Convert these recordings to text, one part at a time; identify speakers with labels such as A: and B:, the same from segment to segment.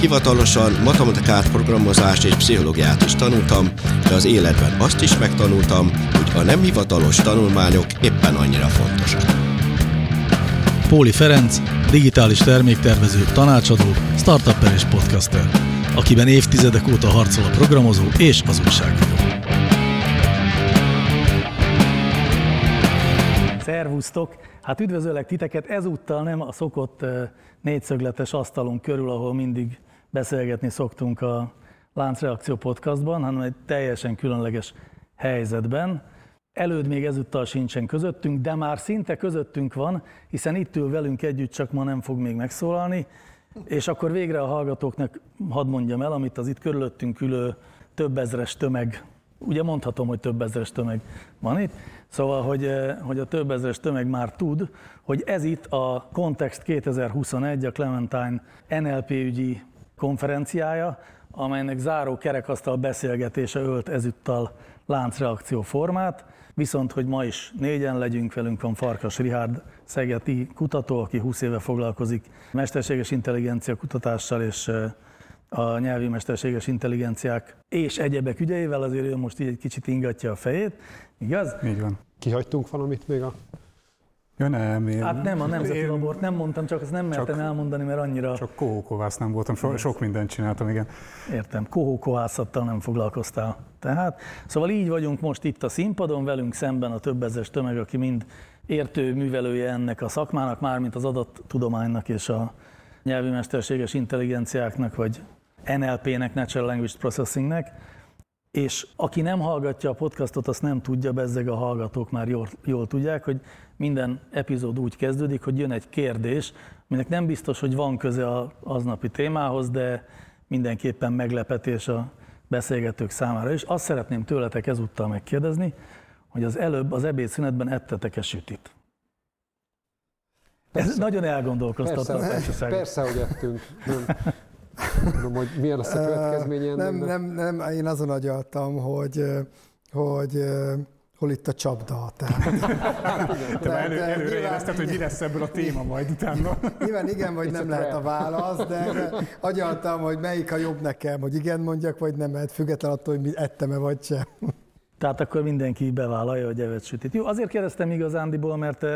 A: hivatalosan matematikát, programozást és pszichológiát is tanultam, de az életben azt is megtanultam, hogy a nem hivatalos tanulmányok éppen annyira fontosak.
B: Póli Ferenc, digitális terméktervező, tanácsadó, startupper és podcaster, akiben évtizedek óta harcol a programozó és az újságíró.
C: Szervusztok! Hát üdvözöllek titeket ezúttal nem a szokott négyszögletes asztalunk körül, ahol mindig beszélgetni szoktunk a Láncreakció podcastban, hanem egy teljesen különleges helyzetben. Előd még ezúttal sincsen közöttünk, de már szinte közöttünk van, hiszen itt ül velünk együtt, csak ma nem fog még megszólalni. És akkor végre a hallgatóknak hadd mondjam el, amit az itt körülöttünk ülő több ezres tömeg, ugye mondhatom, hogy több ezres tömeg van itt, szóval, hogy, hogy a több ezres tömeg már tud, hogy ez itt a Context 2021, a Clementine NLP ügyi konferenciája, amelynek záró kerekasztal beszélgetése ölt ezúttal láncreakció formát, viszont hogy ma is négyen legyünk, velünk van Farkas Rihárd, szegeti kutató, aki 20 éve foglalkozik mesterséges intelligencia kutatással és a nyelvi mesterséges intelligenciák és egyebek ügyeivel, azért ő most így egy kicsit ingatja a fejét, igaz?
D: Így van.
E: Kihagytunk valamit még a
D: Ja nem, én...
C: Hát nem, a Nemzeti
D: én...
C: Labort nem mondtam, csak azt nem mertem
D: Csak-
C: elmondani, mert annyira...
D: Csak kohókovász nem voltam, so, sok mindent csináltam, igen.
C: Értem, kohókohászattal nem foglalkoztál. Tehát, szóval így vagyunk most itt a színpadon, velünk szemben a több ezres tömeg, aki mind értő művelője ennek a szakmának, mármint az adattudománynak és a nyelvi mesterséges intelligenciáknak, vagy NLP-nek, Natural Language Processingnek. És aki nem hallgatja a podcastot, azt nem tudja, bezzeg a hallgatók már jól, jól tudják, hogy minden epizód úgy kezdődik, hogy jön egy kérdés, aminek nem biztos, hogy van köze a aznapi témához, de mindenképpen meglepetés a beszélgetők számára is. Azt szeretném tőletek ezúttal megkérdezni, hogy az előbb az ebédszünetben ettetek-e sütit? Ez
E: Persze.
C: nagyon elgondolkoztató.
E: Persze,
C: persze,
E: persze, hogy ettünk. Nem. Tudom, hogy milyen lesz a következménye ennek,
F: Nem,
E: de-
F: nem, nem, én azon agyaltam, hogy, hogy hol itt a csapda. Tehát,
D: Te már elő,
F: de
D: előre
F: nyilván-
D: érezted, hogy mi lesz ebből a téma majd utána.
F: Nyilván igen, vagy nem lehet a válasz, de de agyaltam, hogy melyik a jobb nekem, hogy igen mondjak, vagy nem, mert független attól, hogy mi ettem-e vagy sem.
C: Tehát akkor mindenki bevállalja, hogy evett sütit. Jó, azért kérdeztem igazándiból, mert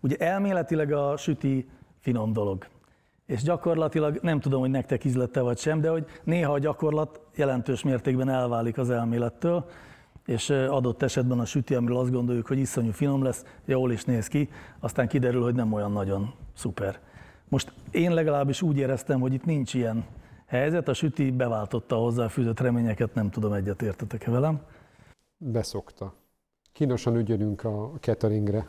C: ugye elméletileg a süti finom dolog. És gyakorlatilag nem tudom, hogy nektek ízlette vagy sem, de hogy néha a gyakorlat jelentős mértékben elválik az elmélettől, és adott esetben a süti, amiről azt gondoljuk, hogy iszonyú finom lesz, jól is néz ki, aztán kiderül, hogy nem olyan nagyon szuper. Most én legalábbis úgy éreztem, hogy itt nincs ilyen helyzet, a süti beváltotta a hozzáfűzött reményeket, nem tudom, egyet értetek-e velem.
E: Beszokta. Kínosan ügyelünk a cateringre.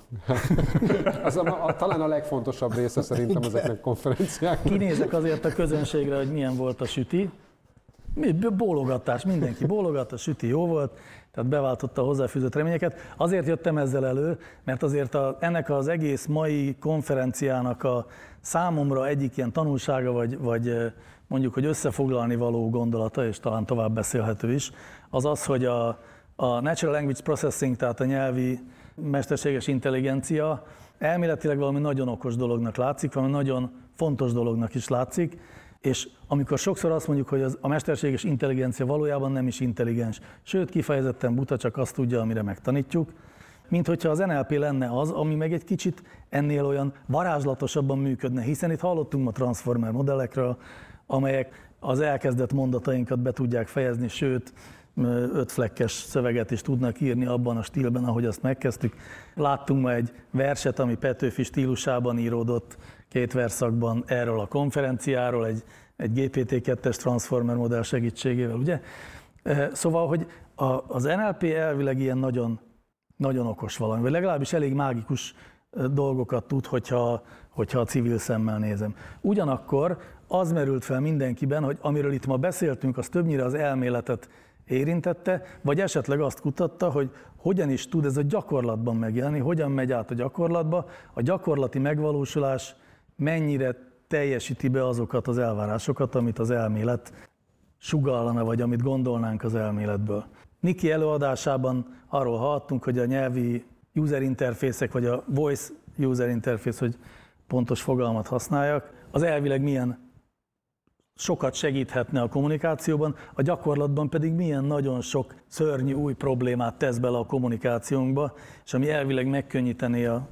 E: Az a, a, talán a legfontosabb része szerintem ezeknek a konferenciáknak.
C: Kinézek azért a közönségre, hogy milyen volt a süti. Mi- Bólogatás, mindenki bólogat, a süti jó volt, tehát beváltotta a hozzáfűzött reményeket. Azért jöttem ezzel elő, mert azért a, ennek az egész mai konferenciának a számomra egyik ilyen tanulsága, vagy, vagy mondjuk, hogy összefoglalni való gondolata, és talán tovább beszélhető is, az az, hogy a, a Natural Language Processing, tehát a nyelvi mesterséges intelligencia elméletileg valami nagyon okos dolognak látszik, valami nagyon fontos dolognak is látszik, és amikor sokszor azt mondjuk, hogy az, a mesterséges intelligencia valójában nem is intelligens, sőt kifejezetten buta, csak azt tudja, amire megtanítjuk, mint hogyha az NLP lenne az, ami meg egy kicsit ennél olyan varázslatosabban működne, hiszen itt hallottunk ma transformer modellekről, amelyek az elkezdett mondatainkat be tudják fejezni, sőt, ötflekkes szöveget is tudnak írni abban a stílben, ahogy azt megkezdtük. Láttunk ma egy verset, ami Petőfi stílusában íródott két verszakban erről a konferenciáról, egy, egy GPT-2-es transformer modell segítségével, ugye? Szóval, hogy a, az NLP elvileg ilyen nagyon, nagyon okos valami, vagy legalábbis elég mágikus dolgokat tud, hogyha, hogyha a civil szemmel nézem. Ugyanakkor az merült fel mindenkiben, hogy amiről itt ma beszéltünk, az többnyire az elméletet érintette, vagy esetleg azt kutatta, hogy hogyan is tud ez a gyakorlatban megjelenni, hogyan megy át a gyakorlatba, a gyakorlati megvalósulás mennyire teljesíti be azokat az elvárásokat, amit az elmélet sugallana, vagy amit gondolnánk az elméletből. Niki előadásában arról hallottunk, hogy a nyelvi user interfészek, vagy a voice user interface, hogy pontos fogalmat használjak, az elvileg milyen sokat segíthetne a kommunikációban, a gyakorlatban pedig milyen nagyon sok szörnyű új problémát tesz bele a kommunikációnkba, és ami elvileg megkönnyítené a,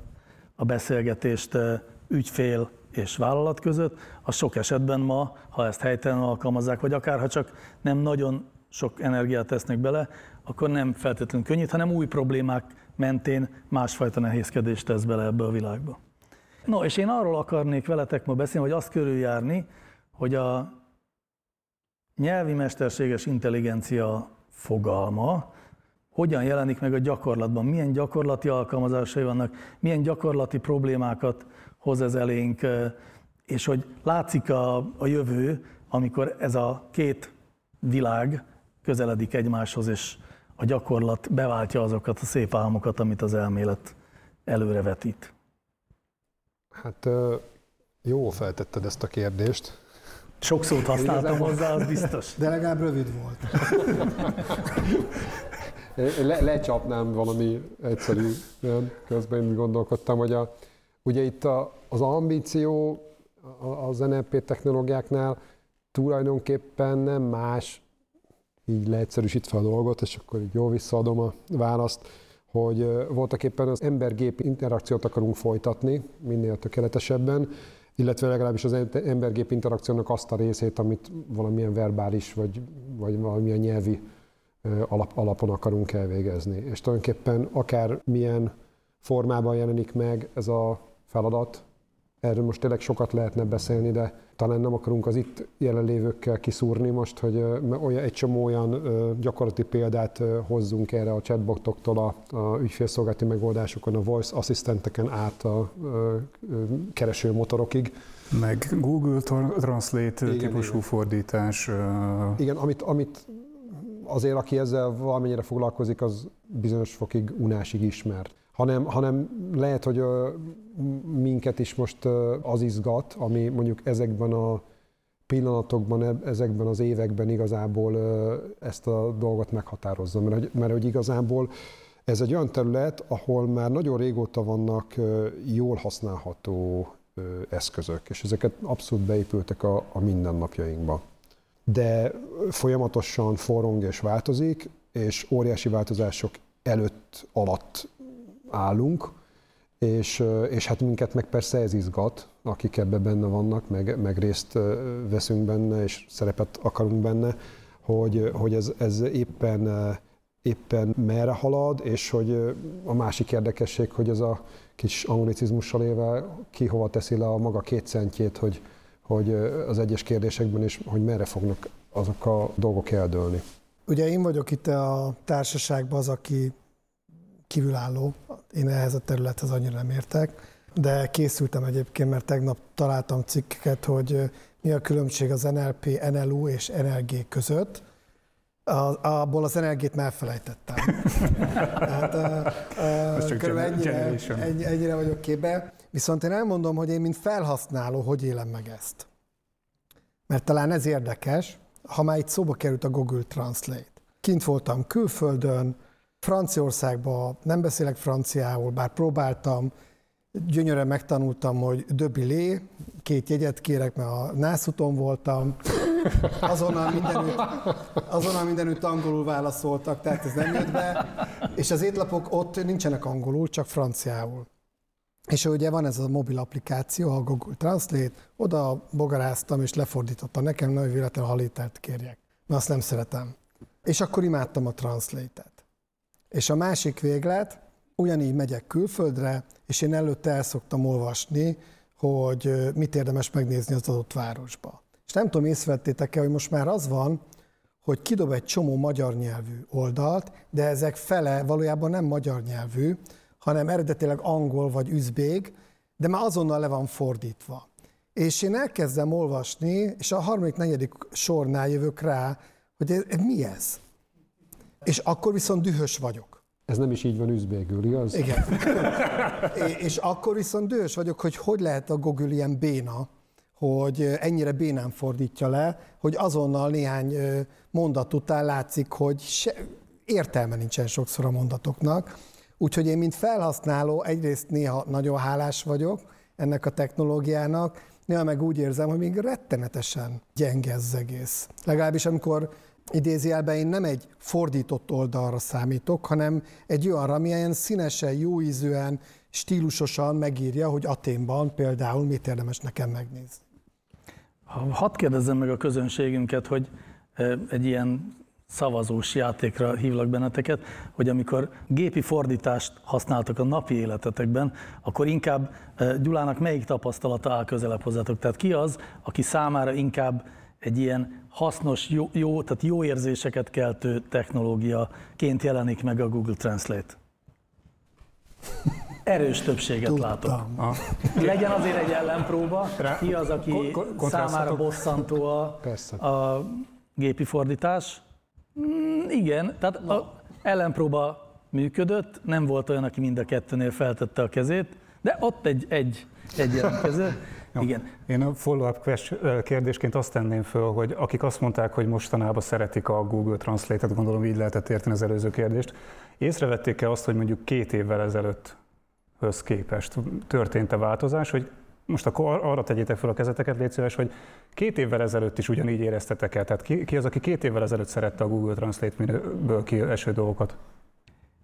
C: a beszélgetést ügyfél és vállalat között, az sok esetben ma, ha ezt helytelen alkalmazzák, vagy akár ha csak nem nagyon sok energiát tesznek bele, akkor nem feltétlenül könnyít, hanem új problémák mentén másfajta nehézkedést tesz bele ebbe a világba. No, és én arról akarnék veletek ma beszélni, hogy azt körüljárni, hogy a nyelvi mesterséges intelligencia fogalma hogyan jelenik meg a gyakorlatban, milyen gyakorlati alkalmazásai vannak, milyen gyakorlati problémákat hoz ez elénk, és hogy látszik a, a jövő, amikor ez a két világ közeledik egymáshoz, és a gyakorlat beváltja azokat a szép álmokat, amit az elmélet előrevetít.
E: Hát jó feltetted ezt a kérdést.
C: Sok szót használtam hozzá, az biztos.
F: De legalább rövid volt.
E: Le, lecsapnám valami egyszerű, közben én gondolkodtam, hogy a, ugye itt a, az ambíció az NLP technológiáknál tulajdonképpen nem más, így leegyszerűsítve a dolgot, és akkor így jól visszaadom a választ, hogy voltak éppen az ember-gép interakciót akarunk folytatni minél tökéletesebben, illetve legalábbis az ember-gép interakciónak azt a részét, amit valamilyen verbális vagy, vagy valamilyen nyelvi alap, alapon akarunk elvégezni. És tulajdonképpen akár milyen formában jelenik meg ez a feladat, Erről most tényleg sokat lehetne beszélni, de talán nem akarunk az itt jelenlévőkkel kiszúrni most, hogy olyan, egy csomó olyan gyakorlati példát hozzunk erre a chatbotoktól a, a ügyfélszolgálati megoldásokon, a voice asszisztenteken át a, kereső motorokig.
D: Meg Google Translate igen, típusú igen. fordítás.
E: Igen, amit, amit azért, aki ezzel valamennyire foglalkozik, az bizonyos fokig unásig ismert hanem, hanem lehet, hogy minket is most az izgat, ami mondjuk ezekben a pillanatokban, e, ezekben az években igazából ezt a dolgot meghatározza. Mert, mert hogy igazából ez egy olyan terület, ahol már nagyon régóta vannak jól használható eszközök, és ezeket abszolút beépültek a, a mindennapjainkba. De folyamatosan forrong és változik, és óriási változások előtt, alatt állunk, és, és hát minket meg persze ez izgat, akik ebbe benne vannak, meg, meg részt veszünk benne, és szerepet akarunk benne, hogy, hogy ez, ez éppen, éppen merre halad, és hogy a másik érdekesség, hogy ez a kis anglicizmussal éve ki hova teszi le a maga két centjét, hogy, hogy az egyes kérdésekben is, hogy merre fognak azok a dolgok eldőlni.
F: Ugye én vagyok itt a társaságban az, aki kívülálló. Én ehhez a területhez annyira nem értek, de készültem egyébként, mert tegnap találtam cikkeket, hogy mi a különbség az NLP, NLU és NLG között. A, abból az NLG-t már elfelejtettem. Tehát, uh, uh, ennyire, ennyi, ennyire vagyok képbe. Viszont én elmondom, hogy én, mint felhasználó, hogy élem meg ezt. Mert talán ez érdekes, ha már itt szóba került a Google Translate. Kint voltam külföldön, Franciaországban nem beszélek franciául, bár próbáltam, gyönyörűen megtanultam, hogy döbilé, két jegyet kérek, mert a nászuton voltam, azonnal mindenütt, azonnal mindenütt angolul válaszoltak, tehát ez nem jött be, és az étlapok ott nincsenek angolul, csak franciául. És ugye van ez a mobil applikáció, a Google Translate, oda bogaráztam és lefordítottam nekem, nagy véletlenül halételt kérjek, mert azt nem szeretem. És akkor imádtam a Translate-et. És a másik véglet, ugyanígy megyek külföldre, és én előtte el szoktam olvasni, hogy mit érdemes megnézni az adott városba. És nem tudom, észrevettétek-e, hogy most már az van, hogy kidob egy csomó magyar nyelvű oldalt, de ezek fele valójában nem magyar nyelvű, hanem eredetileg angol vagy üzbég, de már azonnal le van fordítva. És én elkezdem olvasni, és a harmadik, negyedik sornál jövök rá, hogy ez, mi ez? És akkor viszont dühös vagyok.
E: Ez nem is így van üzbégül, igaz?
F: Igen. és akkor viszont dühös vagyok, hogy hogy lehet a Google ilyen béna, hogy ennyire bénán fordítja le, hogy azonnal néhány mondat után látszik, hogy se, értelme nincsen sokszor a mondatoknak. Úgyhogy én, mint felhasználó, egyrészt néha nagyon hálás vagyok ennek a technológiának, néha meg úgy érzem, hogy még rettenetesen gyenge ez az egész. Legalábbis amikor idézőjelben én nem egy fordított oldalra számítok, hanem egy olyanra, ami ilyen színesen, jó ízűen, stílusosan megírja, hogy Aténban például mit érdemes nekem megnézni.
C: Hadd kérdezzem meg a közönségünket, hogy egy ilyen szavazós játékra hívlak benneteket, hogy amikor gépi fordítást használtak a napi életetekben, akkor inkább Gyulának melyik tapasztalata áll közelebb hozzátok? Tehát ki az, aki számára inkább egy ilyen hasznos, jó, jó, tehát jó érzéseket keltő technológiaként jelenik meg a Google Translate? Erős többséget Tudtam. látok. Ah. Legyen azért egy ellenpróba, ki az, aki számára bosszantó a, a gépi fordítás. Mm, igen, tehát a ellenpróba működött, nem volt olyan, aki mind a kettőnél feltette a kezét, de ott egy, egy, egy jelentkező. Igen.
D: Én a follow-up kérdésként azt tenném föl, hogy akik azt mondták, hogy mostanában szeretik a Google Translate-et, gondolom így lehetett érteni az előző kérdést, észrevették-e azt, hogy mondjuk két évvel ezelőtt höz képest történt-e változás, hogy most akkor arra tegyétek fel a kezeteket, légy szíves, hogy két évvel ezelőtt is ugyanígy éreztetek el. Tehát ki, ki az, aki két évvel ezelőtt szerette a Google Translate-ből kieső dolgokat?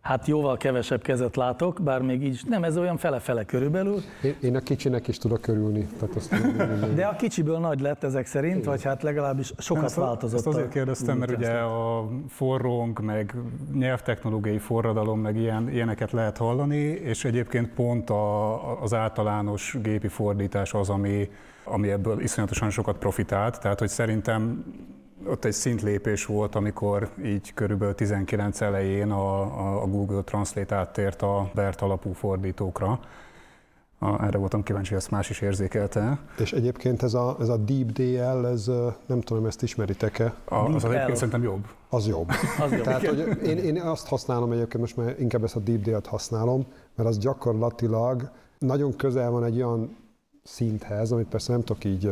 C: Hát jóval kevesebb kezet látok, bár még így nem, ez olyan fele-fele körülbelül.
E: Én, én a kicsinek is tudok körülni. Tehát azt
C: De a kicsiből nagy lett ezek szerint, Igen. vagy hát legalábbis sokat szóval változott.
D: Ezt azért kérdeztem, mert ugye a forrong, meg nyelvtechnológiai forradalom, meg ilyen, ilyeneket lehet hallani, és egyébként pont a, az általános gépi fordítás az, ami, ami ebből iszonyatosan sokat profitált. Tehát, hogy szerintem ott egy szintlépés volt, amikor így körülbelül 19 elején a, a Google Translate áttért a BERT alapú fordítókra. A, erre voltam kíváncsi, hogy ezt más is érzékelte.
E: És egyébként ez a, ez a DeepDL, ez nem tudom, ezt ismeritek-e?
D: A, az egyébként szerintem jobb.
E: Az jobb. az jobb. Tehát, hogy én, én azt használom egyébként, most már inkább ezt a DeepDL-t használom, mert az gyakorlatilag nagyon közel van egy olyan szinthez, amit persze nem tudok így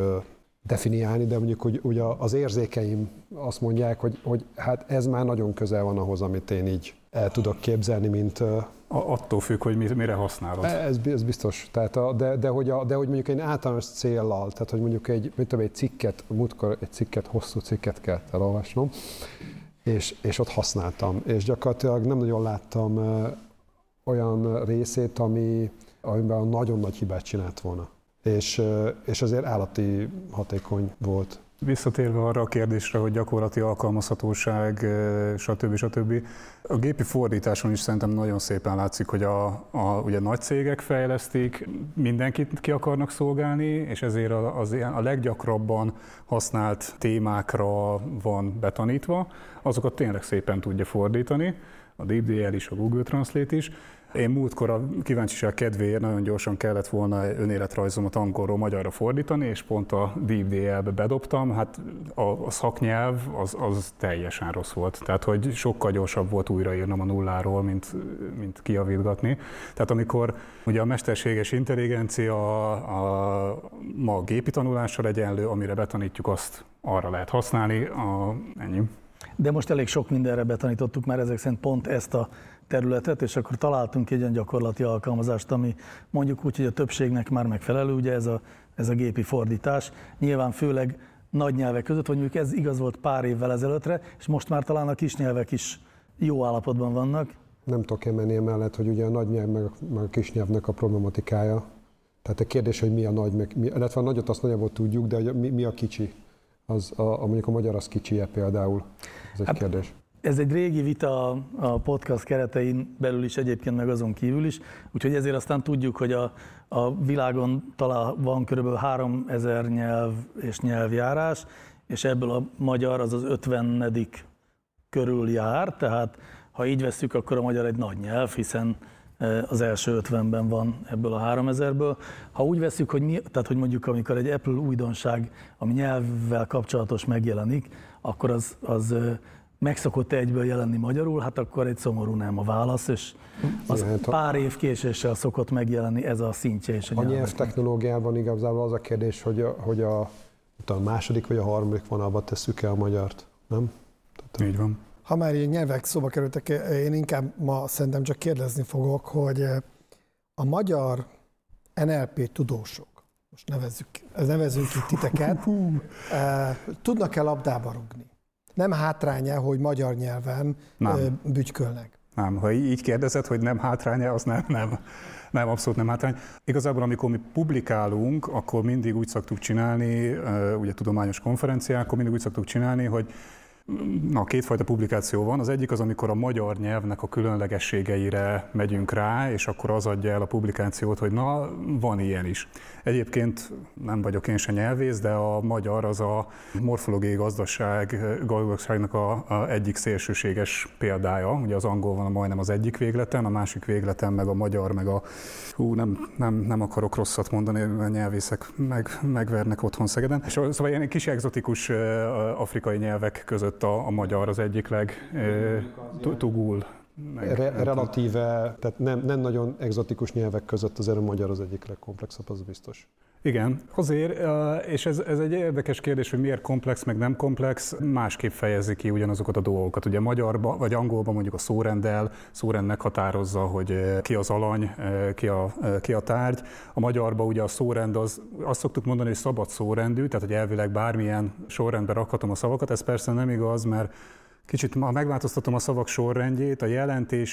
E: definiálni, de mondjuk hogy ugye az érzékeim azt mondják, hogy, hogy hát ez már nagyon közel van ahhoz, amit én így el tudok képzelni, mint... A,
D: attól függ, hogy mire használod.
E: Ez, ez biztos. Tehát a, de, de, hogy a, de hogy mondjuk egy általános céllal, tehát hogy mondjuk egy, mint tudom, egy cikket, múltkor egy cikket, hosszú cikket kellett elolvasnom, és, és ott használtam. És gyakorlatilag nem nagyon láttam olyan részét, ami, amiben nagyon nagy hibát csinált volna és, és azért állati hatékony volt.
D: Visszatérve arra a kérdésre, hogy gyakorlati alkalmazhatóság, stb. stb. A gépi fordításon is szerintem nagyon szépen látszik, hogy a, a ugye nagy cégek fejlesztik, mindenkit ki akarnak szolgálni, és ezért az ilyen, a leggyakrabban használt témákra van betanítva, azokat tényleg szépen tudja fordítani, a DeepDL is, a Google Translate is, én múltkor a kíváncsiság kedvéért nagyon gyorsan kellett volna önéletrajzomat angolról magyarra fordítani, és pont a DeepDL-be bedobtam. Hát a, a szaknyelv az, az teljesen rossz volt. Tehát, hogy sokkal gyorsabb volt újraírnom a nulláról, mint, mint kiavítgatni. Tehát amikor ugye a mesterséges intelligencia a, a, ma gépi tanulással egyenlő, amire betanítjuk, azt arra lehet használni. A, ennyi.
C: De most elég sok mindenre betanítottuk már ezek szerint pont ezt a területet, és akkor találtunk egy olyan gyakorlati alkalmazást, ami mondjuk úgy, hogy a többségnek már megfelelő, ugye ez a, ez a gépi fordítás. Nyilván főleg nagy nyelvek között, vagy mondjuk ez igaz volt pár évvel ezelőttre, és most már talán a kis nyelvek is jó állapotban vannak.
E: Nem tudok emelni mellett, hogy ugye a nagy nyelv meg, meg a kis nyelvnek a problematikája. Tehát a kérdés, hogy mi a nagy, meg, mi, illetve a nagyot azt nagyjából tudjuk, de mi, mi a kicsi? Az, a, a, mondjuk a magyar az kicsi például? Ez egy hát, kérdés.
C: Ez egy régi vita a podcast keretein belül is egyébként, meg azon kívül is, úgyhogy ezért aztán tudjuk, hogy a, a világon talán van kb. 3000 nyelv és nyelvjárás, és ebből a magyar az az 50 körül jár, tehát ha így vesszük, akkor a magyar egy nagy nyelv, hiszen e, az első 50-ben van ebből a 3000-ből. Ha úgy veszük, hogy, mi, tehát hogy mondjuk amikor egy Apple újdonság, ami nyelvvel kapcsolatos megjelenik, akkor az, az e, meg szokott egyből jelenni magyarul, hát akkor egy szomorú nem a válasz, és az
E: ha-
C: pár év késéssel szokott megjelenni ez a szintje és a,
E: A
C: nyelvnek.
E: nyelvtechnológiában igazából az a kérdés, hogy a, hogy a, a második vagy a harmadik vonalba tesszük el a magyart, nem?
D: Így van.
F: Ha már ilyen nyelvek szóba kerültek, én inkább ma szerintem csak kérdezni fogok, hogy a magyar NLP tudósok, most nevezzük, nevezzünk ki titeket, eh, tudnak-e labdába rugni? Nem hátránya, hogy magyar nyelven
D: Nem.
F: bütykölnek.
D: Nem, ha így kérdezed, hogy nem hátránya, az nem, nem. Nem, abszolút nem hátrány. Igazából, amikor mi publikálunk, akkor mindig úgy szoktuk csinálni, ugye tudományos konferenciákon mindig úgy szoktuk csinálni, hogy Na, kétfajta publikáció van. Az egyik az, amikor a magyar nyelvnek a különlegességeire megyünk rá, és akkor az adja el a publikációt, hogy na, van ilyen is. Egyébként nem vagyok én se nyelvész, de a magyar az a morfológiai gazdaság, gazdaságnak a, a egyik szélsőséges példája. Ugye az angol van majdnem az egyik végleten, a másik végleten meg a magyar, meg a... Hú, nem, nem, nem akarok rosszat mondani, a nyelvészek meg, megvernek otthon Szegeden. Szóval ilyen kis egzotikus afrikai nyelvek között a, a magyar az egyik leg... meg-
E: Re, relatíve, tehát nem, nem nagyon egzotikus nyelvek között azért a magyar az egyik legkomplexebb, az biztos.
D: Igen, azért, és ez, ez egy érdekes kérdés, hogy miért komplex, meg nem komplex, másképp fejezi ki ugyanazokat a dolgokat. Ugye magyarba vagy angolban mondjuk a szórendel, szórend meghatározza, hogy ki az alany, ki a, ki a tárgy. A magyarban ugye a szórend az, azt szoktuk mondani, hogy szabad szórendű, tehát hogy elvileg bármilyen sorrendbe rakhatom a szavakat, ez persze nem igaz, mert Kicsit ma megváltoztatom a szavak sorrendjét, a jelentés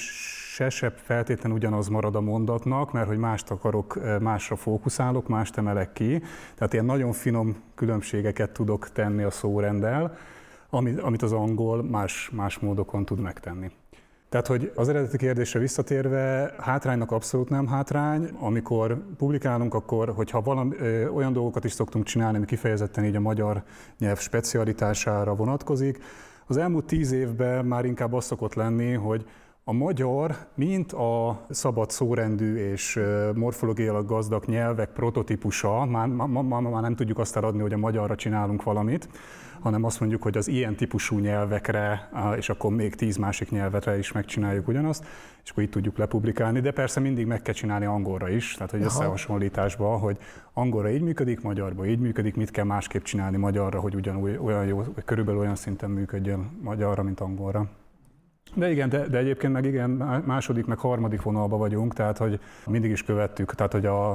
D: se se feltétlenül ugyanaz marad a mondatnak, mert hogy mást akarok, másra fókuszálok, mást emelek ki. Tehát ilyen nagyon finom különbségeket tudok tenni a szórenddel, amit, amit az angol más, más módokon tud megtenni. Tehát, hogy az eredeti kérdésre visszatérve, hátránynak abszolút nem hátrány. Amikor publikálunk, akkor, hogyha valami, ö, olyan dolgokat is szoktunk csinálni, ami kifejezetten így a magyar nyelv specialitására vonatkozik, az elmúlt tíz évben már inkább az szokott lenni, hogy a magyar, mint a szabad szórendű és morfológiailag gazdag nyelvek prototípusa, már, ma, már nem tudjuk azt eladni, hogy a magyarra csinálunk valamit, hanem azt mondjuk, hogy az ilyen típusú nyelvekre, és akkor még tíz másik nyelvetre is megcsináljuk ugyanazt, és akkor így tudjuk lepublikálni, de persze mindig meg kell csinálni angolra is, tehát hogy összehasonlításba, hogy angolra így működik, magyarba így működik, mit kell másképp csinálni magyarra, hogy ugyanúgy olyan jó, vagy körülbelül olyan szinten működjön magyarra, mint angolra. De igen, de, de egyébként meg igen, második, meg harmadik vonalba vagyunk, tehát hogy mindig is követtük, tehát hogy a,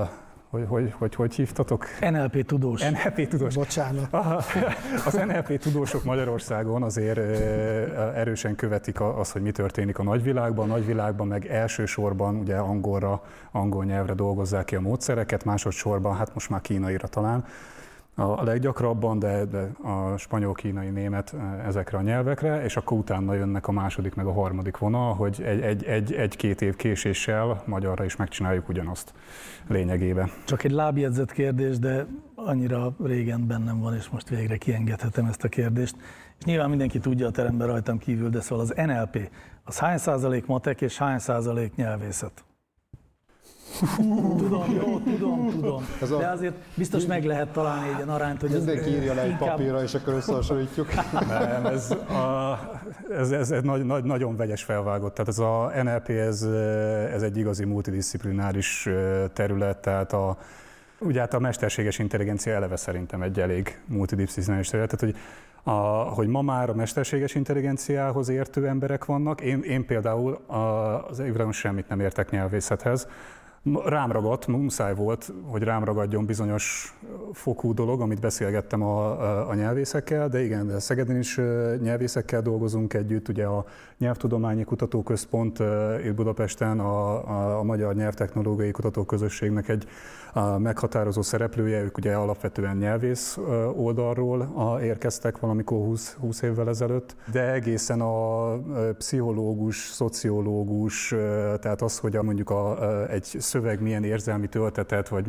D: a hogy, hogy, hogy, hogy hívtatok?
C: NLP tudós.
D: NLP tudós.
F: Bocsánat.
D: Az NLP tudósok Magyarországon azért erősen követik a- azt, hogy mi történik a nagyvilágban. A nagyvilágban meg elsősorban ugye angolra, angol nyelvre dolgozzák ki a módszereket, másodszorban, hát most már kínaira talán a leggyakrabban, de, de a spanyol, kínai, német eh, ezekre a nyelvekre, és akkor utána jönnek a második meg a harmadik vonal, hogy egy, egy, egy, egy-két év késéssel magyarra is megcsináljuk ugyanazt lényegében.
C: Csak egy lábjegyzett kérdés, de annyira régen bennem van, és most végre kiengedhetem ezt a kérdést. És nyilván mindenki tudja a teremben rajtam kívül, de szóval az NLP, az hány százalék matek és hány százalék nyelvészet? Tudom, jó, tudom, tudom.
E: Ez a-
C: De azért biztos meg lehet találni egy ilyen arányt, hogy ez
E: Mindenki írja le egy
C: inkább-
E: papírra, és akkor összehasonlítjuk.
D: Nem, ez, a, ez, ez egy nagy, nagy, nagyon vegyes felvágott. Tehát ez a NLP, ez, ez egy igazi multidisziplináris terület, tehát a, ugye hát a mesterséges intelligencia eleve szerintem egy elég multidisziplináris terület, tehát hogy a, hogy ma már a mesterséges intelligenciához értő emberek vannak. Én, én például a, az évre semmit nem értek nyelvészethez. Rám ragadt, muszáj volt, hogy rám ragadjon bizonyos fokú dolog, amit beszélgettem a, a, nyelvészekkel, de igen, de Szegeden is nyelvészekkel dolgozunk együtt, ugye a Nyelvtudományi Kutatóközpont itt Budapesten a, a, a Magyar Nyelvtechnológiai Kutatóközösségnek egy a meghatározó szereplője, ők ugye alapvetően nyelvész oldalról a, érkeztek valamikor 20, 20 évvel ezelőtt, de egészen a pszichológus, szociológus, tehát az, hogy a, mondjuk a, egy szöveg milyen érzelmi töltetet, vagy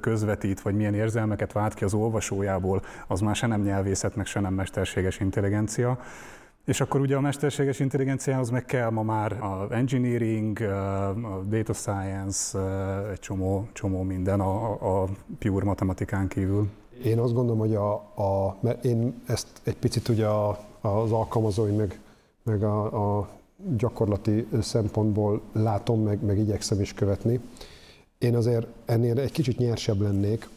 D: közvetít, vagy milyen érzelmeket vált ki az olvasójából, az már se nem nyelvészet, meg se nem mesterséges intelligencia. És akkor ugye a mesterséges intelligenciához meg kell ma már a engineering, a data science, egy csomó, csomó minden a, a pure matematikán kívül.
E: Én azt gondolom, hogy a, a, mert én ezt egy picit ugye az alkalmazói, meg, meg a, a gyakorlati szempontból látom, meg, meg igyekszem is követni. Én azért ennél egy kicsit nyersebb lennék,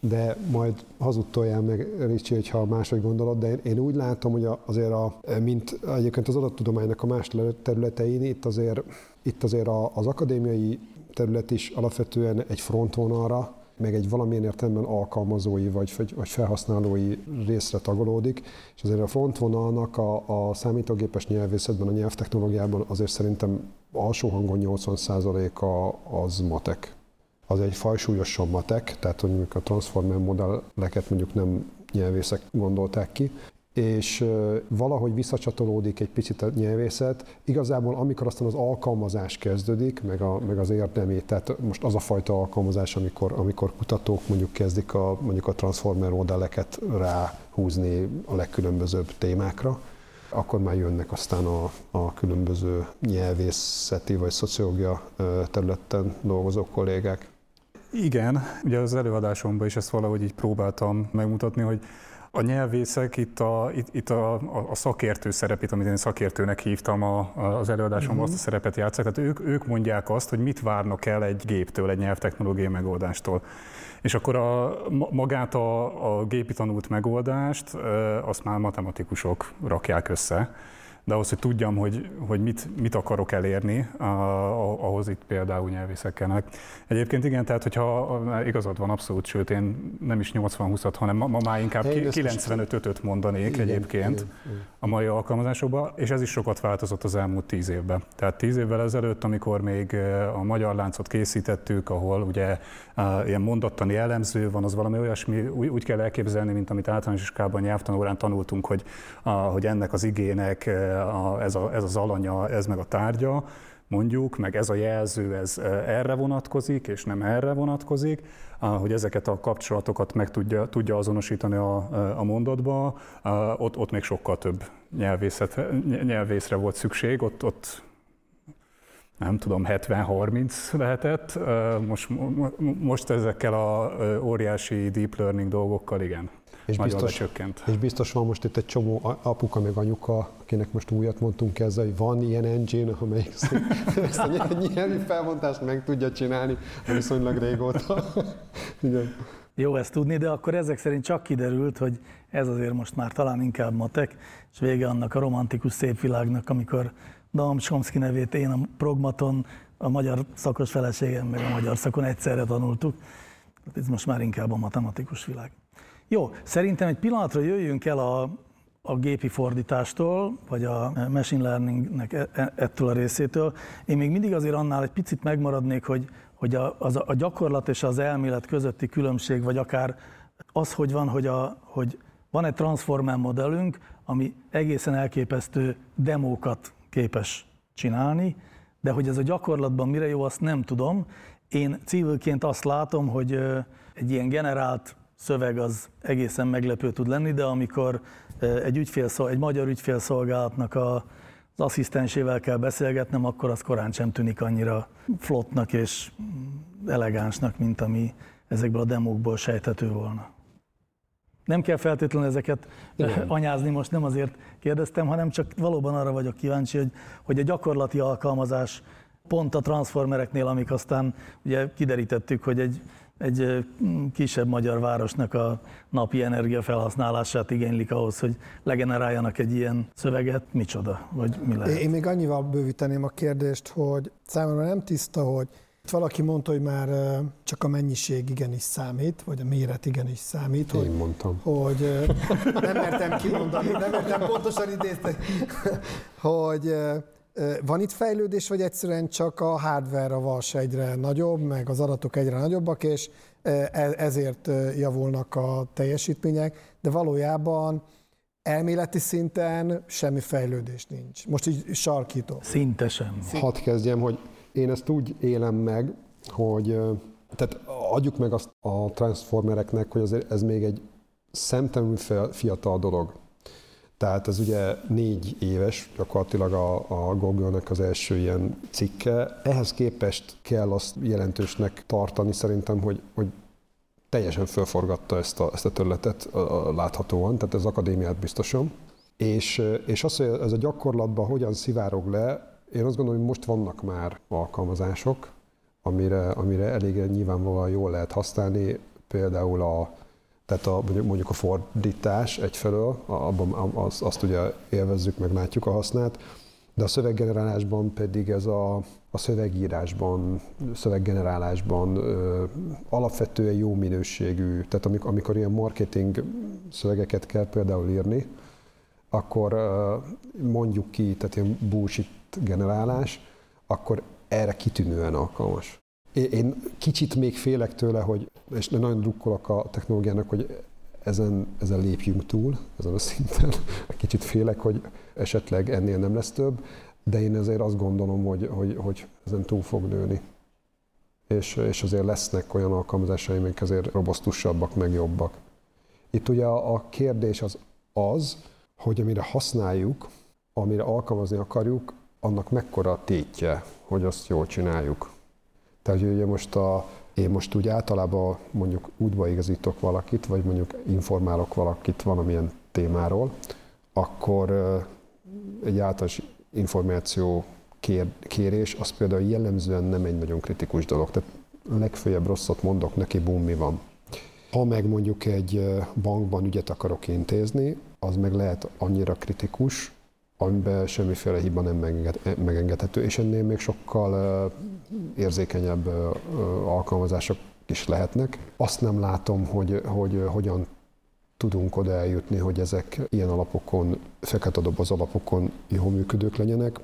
E: de majd hazudtoljál meg, Ricsi, hogyha máshogy gondolod, de én, úgy látom, hogy azért, a, mint egyébként az adattudománynak a más területein, itt azért, itt azért az akadémiai terület is alapvetően egy frontvonalra, meg egy valamilyen értelemben alkalmazói vagy, vagy felhasználói részre tagolódik, és azért a frontvonalnak a, a számítógépes nyelvészetben, a nyelvtechnológiában azért szerintem alsó hangon 80%-a az matek. Az egy fajsúlyosan matek, tehát hogy a transformer modelleket mondjuk nem nyelvészek gondolták ki, és valahogy visszacsatolódik egy picit a nyelvészet. Igazából amikor aztán az alkalmazás kezdődik, meg, a, meg az érdemi, tehát most az a fajta alkalmazás, amikor, amikor kutatók mondjuk kezdik a, mondjuk a transformer modelleket ráhúzni a legkülönbözőbb témákra, akkor már jönnek aztán a, a különböző nyelvészeti vagy szociológia területen dolgozó kollégák.
D: Igen, ugye az előadásomban is ezt valahogy így próbáltam megmutatni, hogy a nyelvészek itt a, itt, itt a, a, a szakértő szerepét, amit én szakértőnek hívtam a, az előadásomban, uh-huh. azt a szerepet játszák. Tehát ők, ők mondják azt, hogy mit várnak el egy géptől, egy nyelvtechnológiai megoldástól. És akkor a, magát a, a gépi tanult megoldást, azt már matematikusok rakják össze de ahhoz, hogy tudjam, hogy, hogy mit, mit akarok elérni, ahhoz itt például nyelvészekkel. Egyébként igen, tehát hogyha igazad van abszolút, sőt én nem is 80-20-at, hanem ma, ma már inkább 95-öt mondanék igen, egyébként igen, igen. a mai alkalmazásokban, és ez is sokat változott az elmúlt tíz évben. Tehát tíz évvel ezelőtt, amikor még a magyar láncot készítettük, ahol ugye ilyen mondattani elemző van, az valami olyasmi, úgy, úgy kell elképzelni, mint amit általános iskában nyelvtanórán tanultunk, hogy, hogy ennek az igének a, ez, a, ez az alanya, ez meg a tárgya, mondjuk, meg ez a jelző, ez erre vonatkozik, és nem erre vonatkozik, hogy ezeket a kapcsolatokat meg tudja, tudja azonosítani a, a mondatba, ott, ott még sokkal több nyelvészet, nyelvészre volt szükség, ott, ott nem tudom, 70-30 lehetett, most, most ezekkel a óriási deep learning dolgokkal igen. És biztos, csökkent.
E: és biztos van most itt egy csomó apuka meg anyuka, akinek most újat mondtunk ezzel, hogy van ilyen engine, amelyik ezt a nyelvi felmondást meg tudja csinálni viszonylag régóta.
C: Igen. Jó ezt tudni, de akkor ezek szerint csak kiderült, hogy ez azért most már talán inkább matek, és vége annak a romantikus szép világnak, amikor Noam Chomsky nevét én a progmaton, a magyar szakos feleségem meg a magyar szakon egyszerre tanultuk. Ez most már inkább a matematikus világ. Jó, szerintem egy pillanatra jöjjünk el a, a gépi fordítástól, vagy a machine learningnek e, e, ettől a részétől. Én még mindig azért annál egy picit megmaradnék, hogy, hogy a, az, a gyakorlat és az elmélet közötti különbség, vagy akár az, hogy van, hogy, a, hogy van egy transformer modellünk, ami egészen elképesztő demókat képes csinálni, de hogy ez a gyakorlatban mire jó, azt nem tudom. Én civilként azt látom, hogy egy ilyen generált szöveg az egészen meglepő tud lenni, de amikor egy, ügyfélszol, egy magyar ügyfélszolgálatnak a, az asszisztensével kell beszélgetnem, akkor az korán sem tűnik annyira flottnak és elegánsnak, mint ami ezekből a demókból sejthető volna. Nem kell feltétlenül ezeket Igen. anyázni, most nem azért kérdeztem, hanem csak valóban arra vagyok kíváncsi, hogy, hogy a gyakorlati alkalmazás pont a transformereknél, amik aztán ugye kiderítettük, hogy egy egy kisebb magyar városnak a napi energiafelhasználását igénylik ahhoz, hogy legeneráljanak egy ilyen szöveget, micsoda, vagy mi lehet?
F: Én még annyival bővíteném a kérdést, hogy számomra nem tiszta, hogy valaki mondta, hogy már csak a mennyiség igenis számít, vagy a méret igenis számít.
E: Én
F: hogy,
E: mondtam.
F: Hogy nem mertem kimondani, nem mertem pontosan idézni, hogy van itt fejlődés, vagy egyszerűen csak a hardware a vas egyre nagyobb, meg az adatok egyre nagyobbak, és e, ezért javulnak a teljesítmények, de valójában elméleti szinten semmi fejlődés nincs. Most így sarkítom.
C: Szinte sem.
E: Hadd kezdjem, hogy én ezt úgy élem meg, hogy tehát adjuk meg azt a transformereknek, hogy azért ez még egy szemtelenül fiatal dolog. Tehát ez ugye négy éves, gyakorlatilag a, a Google-nek az első ilyen cikke. Ehhez képest kell azt jelentősnek tartani szerintem, hogy, hogy teljesen felforgatta ezt a, ezt a területet láthatóan, tehát ez akadémiát biztosan. És, és az, hogy ez a gyakorlatban hogyan szivárog le, én azt gondolom, hogy most vannak már alkalmazások, amire, amire elég nyilvánvalóan jól lehet használni, például a, tehát a, mondjuk a fordítás egyfelől, abban azt, azt ugye élvezzük, meg látjuk a hasznát, de a szöveggenerálásban pedig ez a, a szövegírásban, szöveggenerálásban ö, alapvetően jó minőségű, tehát amikor, amikor ilyen marketing szövegeket kell például írni, akkor ö, mondjuk ki, tehát ilyen bullshit generálás, akkor erre kitűnően alkalmas. Én kicsit még félek tőle, hogy, és nagyon drukkolok a technológiának, hogy ezen, ezen lépjünk túl, ezen a szinten. Kicsit félek, hogy esetleg ennél nem lesz több, de én ezért azt gondolom, hogy, hogy, hogy ezen túl fog nőni. És, és azért lesznek olyan alkalmazásaim, amik azért robosztusabbak, meg jobbak. Itt ugye a kérdés az az, hogy amire használjuk, amire alkalmazni akarjuk, annak mekkora a tétje, hogy azt jól csináljuk. Tehát ugye most a, én most úgy általában mondjuk útba igazítok valakit, vagy mondjuk informálok valakit valamilyen témáról, akkor egy általános információ kér, kérés, az például jellemzően nem egy nagyon kritikus dolog. Tehát legfőjebb rosszat mondok neki, bum, mi van. Ha meg mondjuk egy bankban ügyet akarok intézni, az meg lehet annyira kritikus, amiben semmiféle hiba nem megengedhető, és ennél még sokkal érzékenyebb alkalmazások is lehetnek. Azt nem látom, hogy, hogy hogyan tudunk oda eljutni, hogy ezek ilyen alapokon, fekete doboz alapokon jól működők legyenek,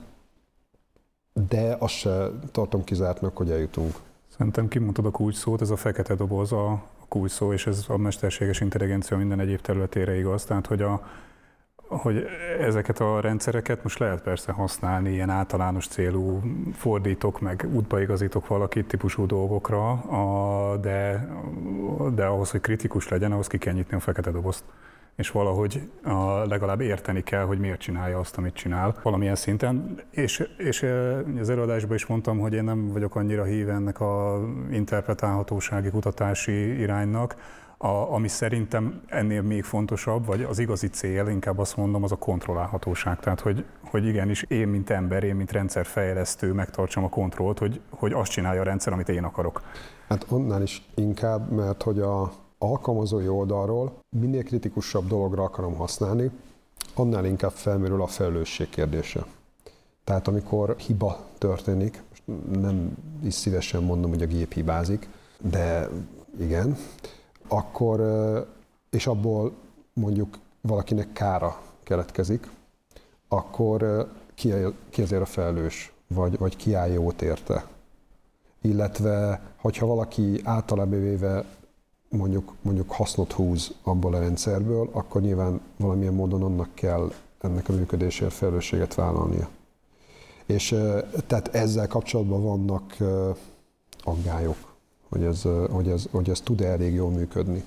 E: de azt se tartom kizártnak, hogy eljutunk.
D: Szerintem kimondtad a kulcs szót, ez a fekete doboz a kulcs szó, és ez a mesterséges intelligencia minden egyéb területére igaz. Tehát, hogy a, hogy ezeket a rendszereket most lehet persze használni ilyen általános célú fordítok, meg útbaigazítok valakit típusú dolgokra, de, de ahhoz, hogy kritikus legyen, ahhoz ki kell nyitni a fekete dobozt és valahogy a, legalább érteni kell, hogy miért csinálja azt, amit csinál valamilyen szinten. És, és az előadásban is mondtam, hogy én nem vagyok annyira híve ennek a interpretálhatósági kutatási iránynak, a, ami szerintem ennél még fontosabb, vagy az igazi cél, inkább azt mondom, az a kontrollálhatóság. Tehát, hogy, hogy igenis én, mint ember, én, mint rendszerfejlesztő megtartsam a kontrollt, hogy, hogy azt csinálja a rendszer, amit én akarok.
E: Hát onnál is inkább, mert hogy a alkalmazói oldalról minél kritikusabb dologra akarom használni, annál inkább felmerül a felelősség kérdése. Tehát amikor hiba történik, most nem is szívesen mondom, hogy a gép hibázik, de igen, akkor, és abból mondjuk valakinek kára keletkezik, akkor ki, ki azért a felelős, vagy, vagy ki áll jót érte. Illetve, hogyha valaki általában véve mondjuk, mondjuk hasznot húz abból a rendszerből, akkor nyilván valamilyen módon annak kell ennek a működésért felelősséget vállalnia. És tehát ezzel kapcsolatban vannak aggályok hogy ez, hogy ez, hogy ez tud-e elég jól működni.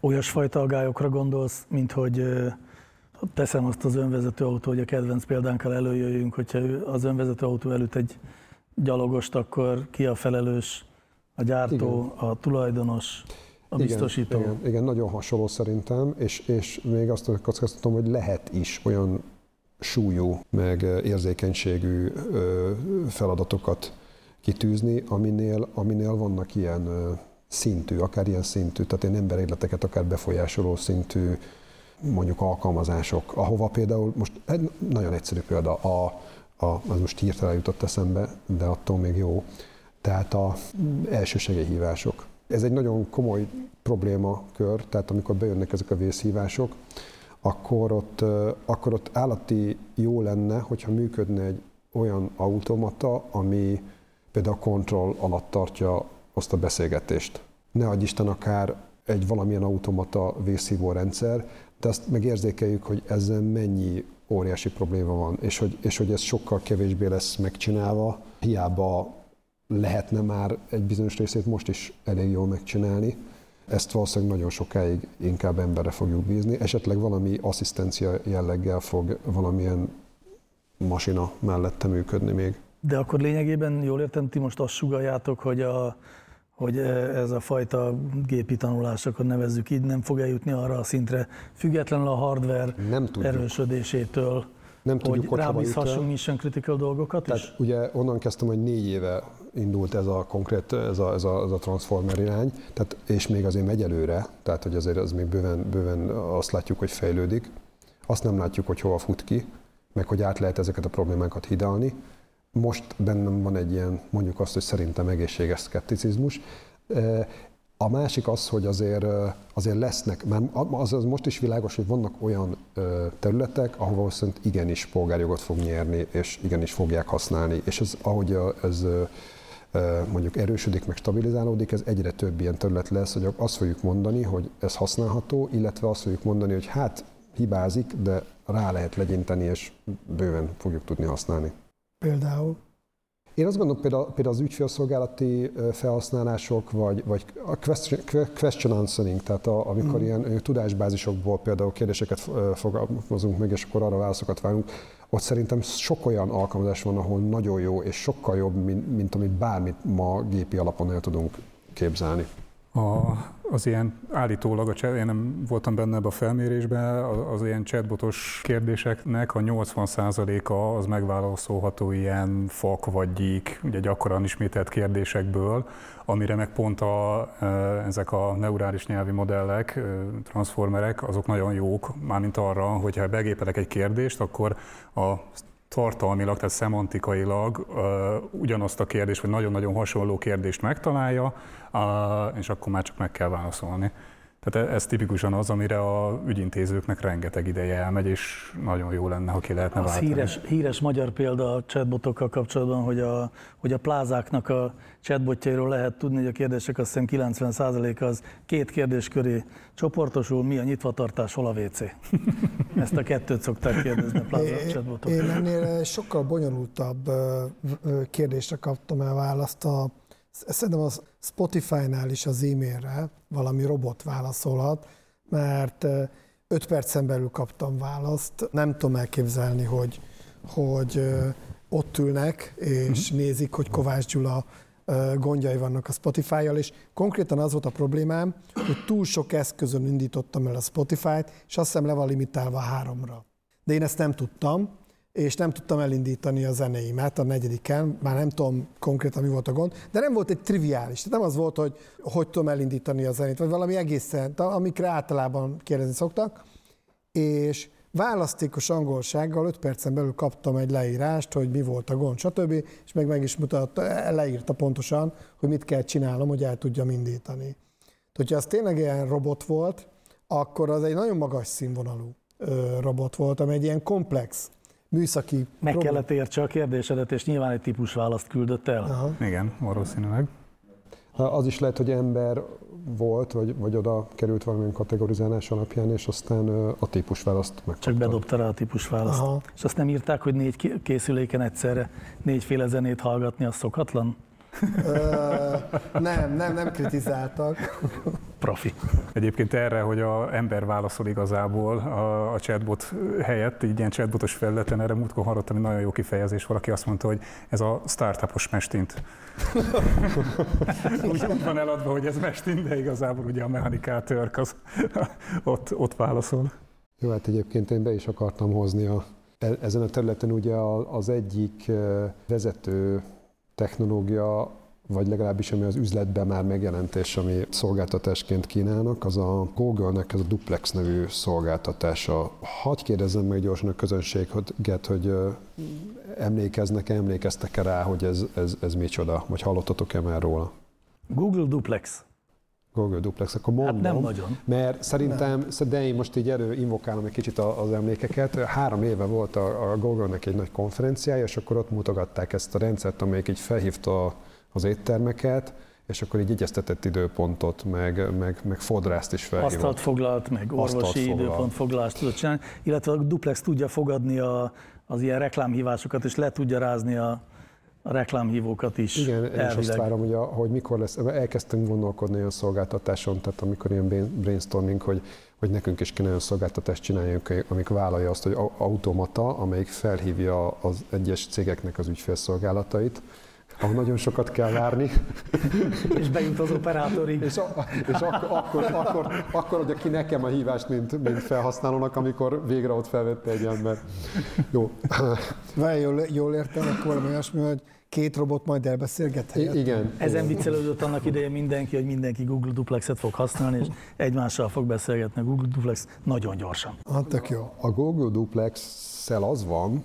C: Olyasfajta agályokra gondolsz, mint hogy teszem azt az önvezető autó, hogy a kedvenc példánkkal előjöjjünk, hogyha az önvezető autó előtt egy gyalogost, akkor ki a felelős, a gyártó, igen. a tulajdonos, a biztosító.
E: Igen, igen, igen, nagyon hasonló szerintem, és, és még azt kockáztatom, hogy lehet is olyan súlyú, meg érzékenységű feladatokat kitűzni, aminél, aminél vannak ilyen szintű, akár ilyen szintű, tehát ilyen emberéleteket akár befolyásoló szintű mondjuk alkalmazások, ahova például, most egy nagyon egyszerű példa, a, a, az most hirtelen jutott eszembe, de attól még jó, tehát a első segélyhívások. Ez egy nagyon komoly problémakör, tehát amikor bejönnek ezek a vészhívások, akkor ott, akkor ott állati jó lenne, hogyha működne egy olyan automata, ami például a kontroll alatt tartja azt a beszélgetést. Ne adj Isten akár egy valamilyen automata vészhívó rendszer, de azt megérzékeljük, hogy ezzel mennyi óriási probléma van, és hogy, és hogy ez sokkal kevésbé lesz megcsinálva, hiába lehetne már egy bizonyos részét most is elég jól megcsinálni. Ezt valószínűleg nagyon sokáig inkább emberre fogjuk bízni, esetleg valami asszisztencia jelleggel fog valamilyen masina mellette működni még.
C: De akkor lényegében, jól értem, ti most azt sugaljátok, hogy a, hogy ez a fajta gépi tanulás, akkor nevezzük így, nem fog eljutni arra a szintre, függetlenül a hardware
E: Nem tudjuk.
C: erősödésétől,
E: Nem tudjuk,
C: hogy
E: hogy jut el.
C: rábízhassunk mission critical dolgokat
E: Tehát
C: is?
E: ugye onnan kezdtem, hogy négy éve indult ez a konkrét, ez a, ez a, ez a transformer irány, tehát, és még azért megy előre, tehát hogy azért az még bőven, bőven azt látjuk, hogy fejlődik. Azt nem látjuk, hogy hova fut ki, meg hogy át lehet ezeket a problémákat hidalni. Most bennem van egy ilyen, mondjuk azt, hogy szerintem egészséges szkepticizmus. A másik az, hogy azért, azért lesznek, már az, az most is világos, hogy vannak olyan területek, ahova viszont igenis polgárjogot fog nyerni, és igenis fogják használni. És ez, ahogy a- ez mondjuk erősödik, meg stabilizálódik, ez egyre több ilyen terület lesz, hogy azt fogjuk mondani, hogy ez használható, illetve azt fogjuk mondani, hogy hát hibázik, de rá lehet legyinteni, és bőven fogjuk tudni használni.
F: Például.
E: Én azt gondolom, például, például az ügyfélszolgálati felhasználások, vagy, vagy a question, question answering, tehát a, amikor mm. ilyen tudásbázisokból például kérdéseket fogalmazunk meg, és akkor arra válaszokat várunk, ott szerintem sok olyan alkalmazás van, ahol nagyon jó, és sokkal jobb, mint, mint amit bármit ma gépi alapon el tudunk képzelni.
D: A, az ilyen állítólag, a chat, én nem voltam benne ebbe a felmérésben, az, ilyen chatbotos kérdéseknek a 80%-a az megválaszolható ilyen fak vagy gyík, ugye gyakran ismételt kérdésekből, amire meg pont a, e, ezek a neurális nyelvi modellek, e, transformerek, azok nagyon jók, mármint arra, hogyha begépelek egy kérdést, akkor a tartalmilag, tehát szemantikailag uh, ugyanazt a kérdést, vagy nagyon-nagyon hasonló kérdést megtalálja, és akkor már csak meg kell válaszolni. Tehát ez tipikusan az, amire a ügyintézőknek rengeteg ideje elmegy, és nagyon jó lenne, ha ki lehetne
C: Az
D: váltani.
C: híres, híres magyar példa a chatbotokkal kapcsolatban, hogy a, hogy a plázáknak a chatbotjairól lehet tudni, hogy a kérdések azt hiszem 90% az két kérdés köré csoportosul, mi a nyitvatartás, hol a WC. Ezt a kettőt szokták kérdezni a pláza chatbotok.
F: Én ennél sokkal bonyolultabb kérdésre kaptam el választ. A, szerintem a Spotify-nál is az e-mailre valami robot válaszolhat, mert ö, öt percen belül kaptam választ. Nem tudom elképzelni, hogy, hogy ott ülnek, és nézik, hogy Kovács Gyula gondjai vannak a Spotify-jal, és konkrétan az volt a problémám, hogy túl sok eszközön indítottam el a Spotify-t, és azt hiszem le van limitálva háromra. De én ezt nem tudtam, és nem tudtam elindítani a zenéimet a negyediken, már nem tudom konkrétan mi volt a gond, de nem volt egy triviális. Tehát nem az volt, hogy hogy tudom elindítani a zenét, vagy valami egészen, amikre általában kérdezni szoktak, és választékos angolsággal 5 percen belül kaptam egy leírást, hogy mi volt a gond, stb. És meg meg is mutatta, leírta pontosan, hogy mit kell csinálnom, hogy el tudjam indítani. Hogyha az tényleg ilyen robot volt, akkor az egy nagyon magas színvonalú robot volt, ami egy ilyen komplex műszaki
C: Meg
F: problém-
C: kellett értse a kérdésedet, és nyilván egy típus választ küldött el.
F: Aha.
D: Igen, valószínűleg.
E: Az is lehet, hogy ember volt, vagy, vagy oda került valamilyen kategorizálás alapján, és aztán a típusválaszt megkapta.
C: Csak bedobta rá a típus választ.
F: Aha.
C: És azt nem írták, hogy négy készüléken egyszerre négyféle zenét hallgatni, az szokatlan?
F: Ö, nem, nem, nem kritizáltak.
C: Profi.
D: Egyébként erre, hogy a ember válaszol igazából a, a chatbot helyett, így ilyen chatbotos felületen, erre múltkor hallottam egy nagyon jó kifejezés, valaki azt mondta, hogy ez a startupos mestint. úgy, úgy van eladva, hogy ez mestint, de igazából ugye a mechanikátörk az ott, ott válaszol.
E: Jó, hát egyébként én be is akartam hozni a, e- ezen a területen ugye a- az egyik vezető technológia, vagy legalábbis ami az üzletben már megjelent, és ami szolgáltatásként kínálnak, az a Google-nek ez a Duplex nevű szolgáltatása. Hagy kérdezzem meg gyorsan a közönséget, hogy emlékeznek-e, emlékeztek-e rá, hogy ez, ez, ez micsoda, vagy hallottatok-e már róla?
C: Google Duplex.
E: Google Duplex, akkor mondom.
C: Hát nem nagyon.
E: Mert szerintem, de én most így elő invokálom egy kicsit az emlékeket. Három éve volt a, a Google-nek egy nagy konferenciája, és akkor ott mutogatták ezt a rendszert, amelyik így felhívta az éttermeket, és akkor így egyeztetett időpontot, meg, meg, meg fodrászt is felhívott.
C: Asztalt foglalt, meg
E: Asztalt
C: orvosi
E: foglalt.
C: időpont foglalást tudott csinálni, illetve a Duplex tudja fogadni a, az ilyen reklámhívásokat, és le tudja rázni a, a reklámhívókat is.
E: Igen, én is azt
C: elvileg.
E: várom, hogy, a, hogy mikor lesz, elkezdtünk gondolkodni olyan szolgáltatáson, tehát amikor ilyen brain- brainstorming, hogy, hogy nekünk is kéne olyan szolgáltatást csináljunk, amik vállalja azt, hogy au- automata, amelyik felhívja az egyes cégeknek az ügyfélszolgálatait, ahol nagyon sokat kell várni.
C: És bejut az operátorig.
E: És, a, és akkor, akkor, akkor, akkor adja ki nekem a hívást, mint, mint felhasználónak, amikor végre ott felvette egy ember. Jó.
F: Várj, jól, jól értem, akkor valami olyasmi, hogy két robot majd elbeszélget helyett?
E: Igen.
C: Ezen viccelődött annak idején mindenki, hogy mindenki Google Duplexet fog használni, és egymással fog beszélgetni a Google Duplex nagyon gyorsan.
F: Ah, tök jó.
E: A Google Duplex-szel az van,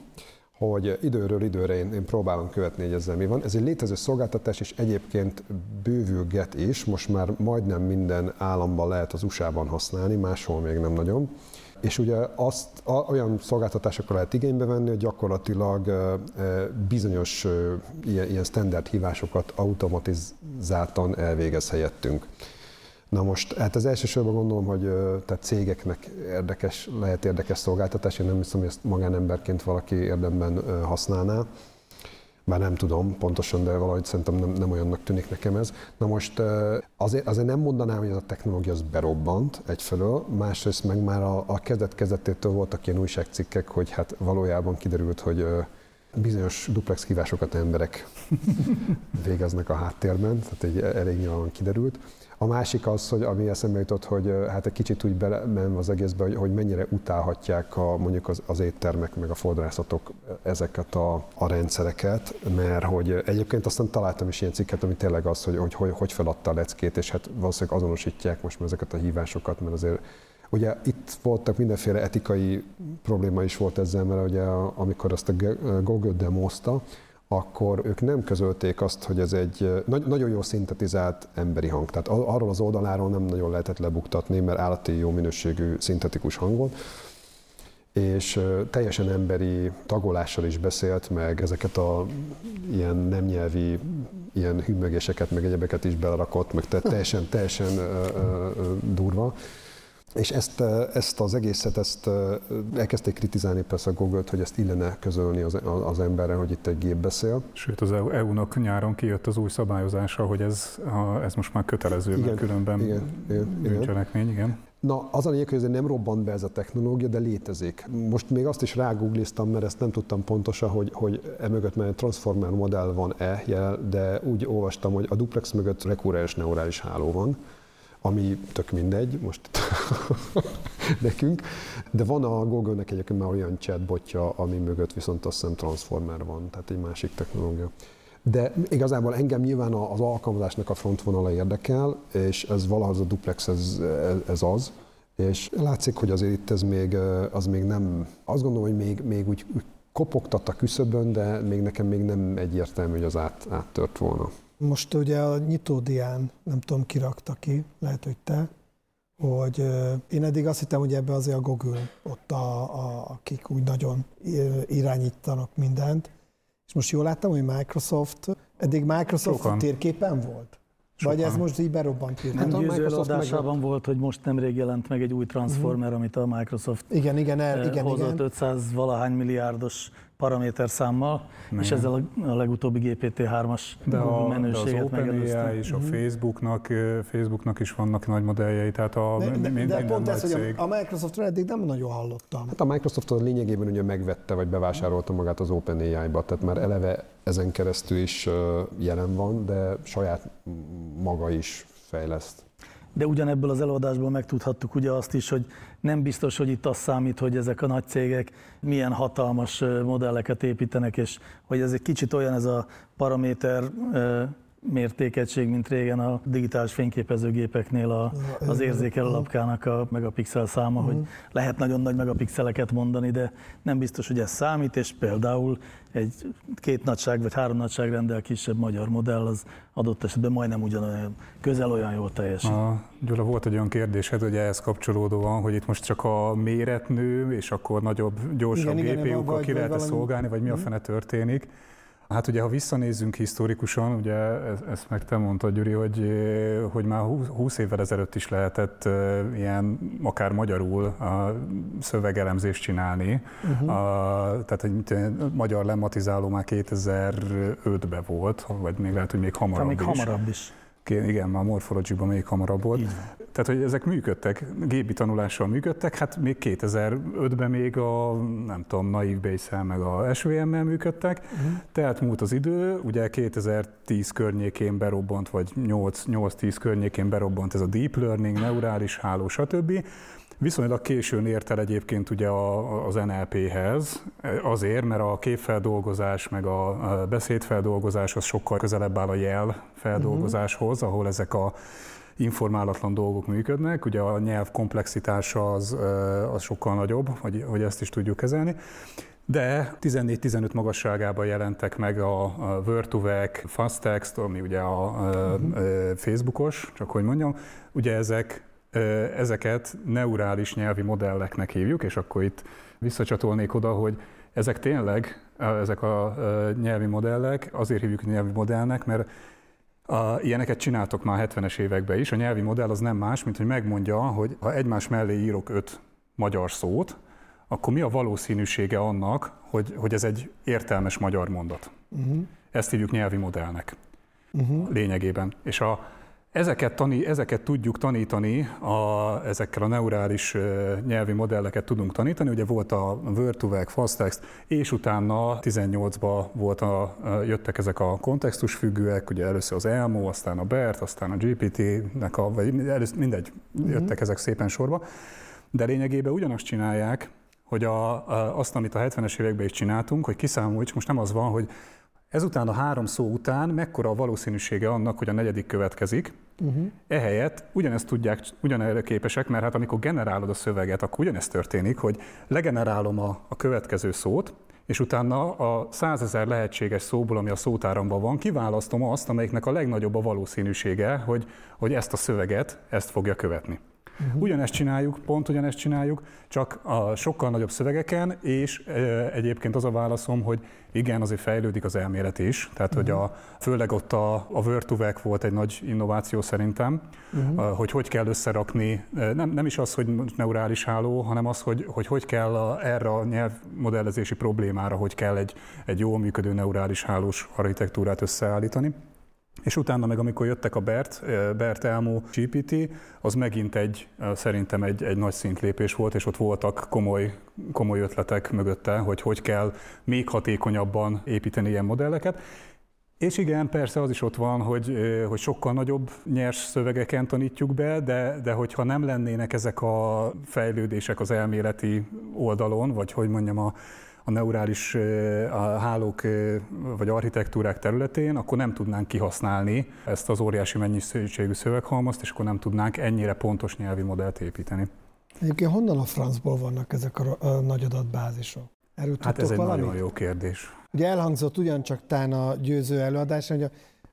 E: hogy időről időre én, én próbálom követni, hogy ezzel mi van. Ez egy létező szolgáltatás, és egyébként bővülget is. Most már majdnem minden államban lehet az USA-ban használni, máshol még nem nagyon. És ugye azt a, olyan szolgáltatásokkal lehet igénybe venni, hogy gyakorlatilag e, bizonyos e, ilyen, ilyen standard hívásokat automatizáltan elvégez helyettünk. Na most, hát az elsősorban gondolom, hogy tehát cégeknek érdekes, lehet érdekes szolgáltatás, én nem hiszem, hogy ezt magánemberként valaki érdemben használná. Bár nem tudom pontosan, de valahogy szerintem nem, nem olyannak tűnik nekem ez. Na most azért, azért nem mondanám, hogy ez a technológia az berobbant egyfelől, másrészt meg már a, a kezdet kezdetétől voltak ilyen újságcikkek, hogy hát valójában kiderült, hogy bizonyos duplex hívásokat emberek végeznek a háttérben, tehát egy elég nyilván kiderült. A másik az, hogy ami eszembe jutott, hogy hát egy kicsit úgy belemenve az egészbe, hogy, hogy mennyire utálhatják a, mondjuk az, az éttermek, meg a fodrászatok ezeket a, a rendszereket, mert hogy egyébként aztán találtam is ilyen cikket, ami tényleg az, hogy hogy, hogy, hogy feladta a leckét, és hát valószínűleg azonosítják most már ezeket a hívásokat, mert azért Ugye itt voltak mindenféle etikai probléma is volt ezzel, mert ugye amikor azt a Google demozta, akkor ők nem közölték azt, hogy ez egy nagyon jó szintetizált emberi hang. Tehát arról az oldaláról nem nagyon lehetett lebuktatni, mert állati jó minőségű szintetikus hang volt és teljesen emberi tagolással is beszélt, meg ezeket a ilyen nem nyelvi ilyen hümmögéseket, meg egyebeket is belerakott, meg teljesen, teljesen durva. És ezt, ezt az egészet ezt elkezdték kritizálni persze a Google-t, hogy ezt illene közölni az, az emberre, hogy itt egy gép beszél.
D: Sőt, az EU-nak nyáron kijött az új szabályozása, hogy ez, ez most már kötelező, igen, mert különben igen, igen, bűncselekmény, igen.
E: Na, az a lényeg, hogy ez nem robbant be ez a technológia, de létezik. Most még azt is rágoogliztam, mert ezt nem tudtam pontosan, hogy, hogy emögött már egy transformer modell van-e, de úgy olvastam, hogy a duplex mögött rekurrens neurális háló van ami tök mindegy, most nekünk, de van a Google-nek egyébként már olyan chatbotja, ami mögött viszont azt hiszem Transformer van, tehát egy másik technológia. De igazából engem nyilván az alkalmazásnak a frontvonala érdekel, és ez valahogy a duplex ez, ez az, és látszik, hogy azért itt ez még, az még nem, azt gondolom, hogy még, még úgy kopogtat a küszöbön, de még nekem még nem egyértelmű, hogy az át, áttört volna.
F: Most ugye a nyitódián, nem tudom, ki rakta ki, lehet, hogy te, hogy én eddig azt hittem, hogy ebbe azért a Google, ott a, a, akik úgy nagyon irányítanak mindent, és most jól láttam, hogy Microsoft, eddig Microsoft Sokan. térképen volt? Sokan. Vagy ez most így berobbant
C: hirtelen? Nem győző adásában meg... volt, hogy most nemrég jelent meg egy új Transformer, uh-huh. amit a Microsoft
F: igen, igen, el,
C: igen,
F: hozott igen.
C: 500 valahány milliárdos paraméter számmal, Igen. és ezzel a legutóbbi GPT-3-as
D: de a, menőséget de az OpenAI és a uh-huh. Facebooknak, Facebooknak is vannak nagy modelljei, tehát a
F: de, de, mind, de pont ez, hogy a, a Microsoftról eddig nem nagyon hallottam.
E: Hát a Microsoft a lényegében ugye megvette, vagy bevásárolta magát az OpenAI-ba, tehát már eleve ezen keresztül is jelen van, de saját maga is fejleszt.
C: De ugyanebből az előadásból megtudhattuk ugye azt is, hogy nem biztos, hogy itt az számít, hogy ezek a nagy cégek milyen hatalmas modelleket építenek, és hogy ez egy kicsit olyan ez a paraméter mértékegység, mint régen a digitális fényképezőgépeknél a, az érzékelő lapkának a megapixel száma, uh-huh. hogy mhm. lehet nagyon nagy megapixeleket mondani, de nem biztos, hogy ez számít, és például egy két nagyság vagy három nagyságrendel kisebb magyar modell az adott esetben majdnem ugyanolyan, közel olyan jól teljesít. A,
D: Gyula, volt egy olyan kérdésed, hogy ehhez kapcsolódóan, hogy itt most csak a méret nő, és akkor nagyobb, gyorsabb GPU-kkal ki lehet szolgálni, vagy mi a mhm. fene történik. Hát ugye, ha visszanézzünk historikusan, ugye ezt meg te mondtad, Gyuri, hogy, hogy már 20 évvel ezelőtt is lehetett ilyen akár magyarul a szövegelemzést csinálni. Uh-huh. A, tehát egy magyar lemmatizáló már 2005-ben volt, vagy még lehet, hogy még hamarabb
C: még is. hamarabb is.
D: Igen, már Morphology-ban még hamarabb volt. Tehát, hogy ezek működtek, gépi tanulással működtek, hát még 2005-ben még a, nem tudom, Naive base meg a SVM-mel működtek, uh-huh. tehát múlt az idő, ugye 2010 környékén berobbant, vagy 8-10 környékén berobbant ez a deep learning, neurális háló, stb. Viszonylag későn ért el egyébként ugye az NLP-hez, azért, mert a képfeldolgozás meg a beszédfeldolgozás az sokkal közelebb áll a jel feldolgozáshoz, ahol ezek a informálatlan dolgok működnek. Ugye a nyelv komplexitása az, az sokkal nagyobb, hogy, hogy ezt is tudjuk kezelni. De 14-15 magasságában jelentek meg a, a Word2Vec, FastText, ami ugye a, a, a Facebookos, csak hogy mondjam, ugye ezek Ezeket neurális nyelvi modelleknek hívjuk, és akkor itt visszacsatolnék oda, hogy ezek tényleg, ezek a nyelvi modellek, azért hívjuk nyelvi modellnek, mert a, ilyeneket csináltok már 70-es években is. A nyelvi modell az nem más, mint hogy megmondja, hogy ha egymás mellé írok öt magyar szót, akkor mi a valószínűsége annak, hogy, hogy ez egy értelmes magyar mondat. Uh-huh. Ezt hívjuk nyelvi modellnek uh-huh. lényegében. És a, Ezeket, tani, ezeket tudjuk tanítani, a, ezekkel a neurális nyelvi modelleket tudunk tanítani. Ugye volt a Word2Vec, FastText, és utána 18-ban volt a, jöttek ezek a kontextusfüggőek, ugye először az Elmo, aztán a BERT, aztán a GPT-nek a, vagy először, mindegy, jöttek mm-hmm. ezek szépen sorba. De lényegében ugyanazt csinálják, hogy a, a, azt, amit a 70-es években is csináltunk, hogy kiszámoljuk, most nem az van, hogy Ezután a három szó után mekkora a valószínűsége annak, hogy a negyedik következik. Uh-huh. Ehelyett ugyanezt tudják, ugyanerre képesek, mert hát amikor generálod a szöveget, akkor ugyanezt történik, hogy legenerálom a, a következő szót, és utána a százezer lehetséges szóból, ami a szótáramban van, kiválasztom azt, amelyiknek a legnagyobb a valószínűsége, hogy, hogy ezt a szöveget, ezt fogja követni. Uh-huh. Ugyanezt csináljuk, pont ugyanezt csináljuk, csak a sokkal nagyobb szövegeken, és e, egyébként az a válaszom, hogy igen, azért fejlődik az elmélet is, tehát uh-huh. hogy a, főleg ott a, a word volt egy nagy innováció szerintem, uh-huh. hogy hogy kell összerakni, nem, nem is az, hogy neurális háló, hanem az, hogy hogy, hogy kell a, erre a nyelvmodellezési problémára, hogy kell egy, egy jól működő neurális hálós architektúrát összeállítani. És utána meg, amikor jöttek a BERT, eh, BERT Elmo GPT, az megint egy, eh, szerintem egy, egy nagy szintlépés volt, és ott voltak komoly, komoly ötletek mögötte, hogy hogy kell még hatékonyabban építeni ilyen modelleket. És igen, persze az is ott van, hogy, eh, hogy sokkal nagyobb nyers szövegeken tanítjuk be, de, de hogyha nem lennének ezek a fejlődések az elméleti oldalon, vagy hogy mondjam, a, a neurális a hálók vagy architektúrák területén, akkor nem tudnánk kihasználni ezt az óriási mennyiségű szöveghalmazt, és akkor nem tudnánk ennyire pontos nyelvi modellt építeni.
F: Egyébként honnan a francból vannak ezek a, a nagy adatbázisok?
D: Erről hát ez egy valamit? nagyon jó kérdés.
F: Ugye elhangzott ugyancsak tán a győző előadás, hogy a,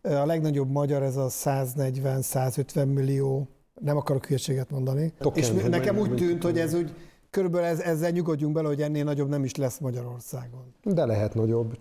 F: a legnagyobb magyar ez a 140-150 millió, nem akarok hülyeséget mondani. Token, és nekem úgy tűnt, hogy ez úgy Körülbelül ez, ezzel nyugodjunk bele, hogy ennél nagyobb nem is lesz Magyarországon.
E: De lehet nagyobb.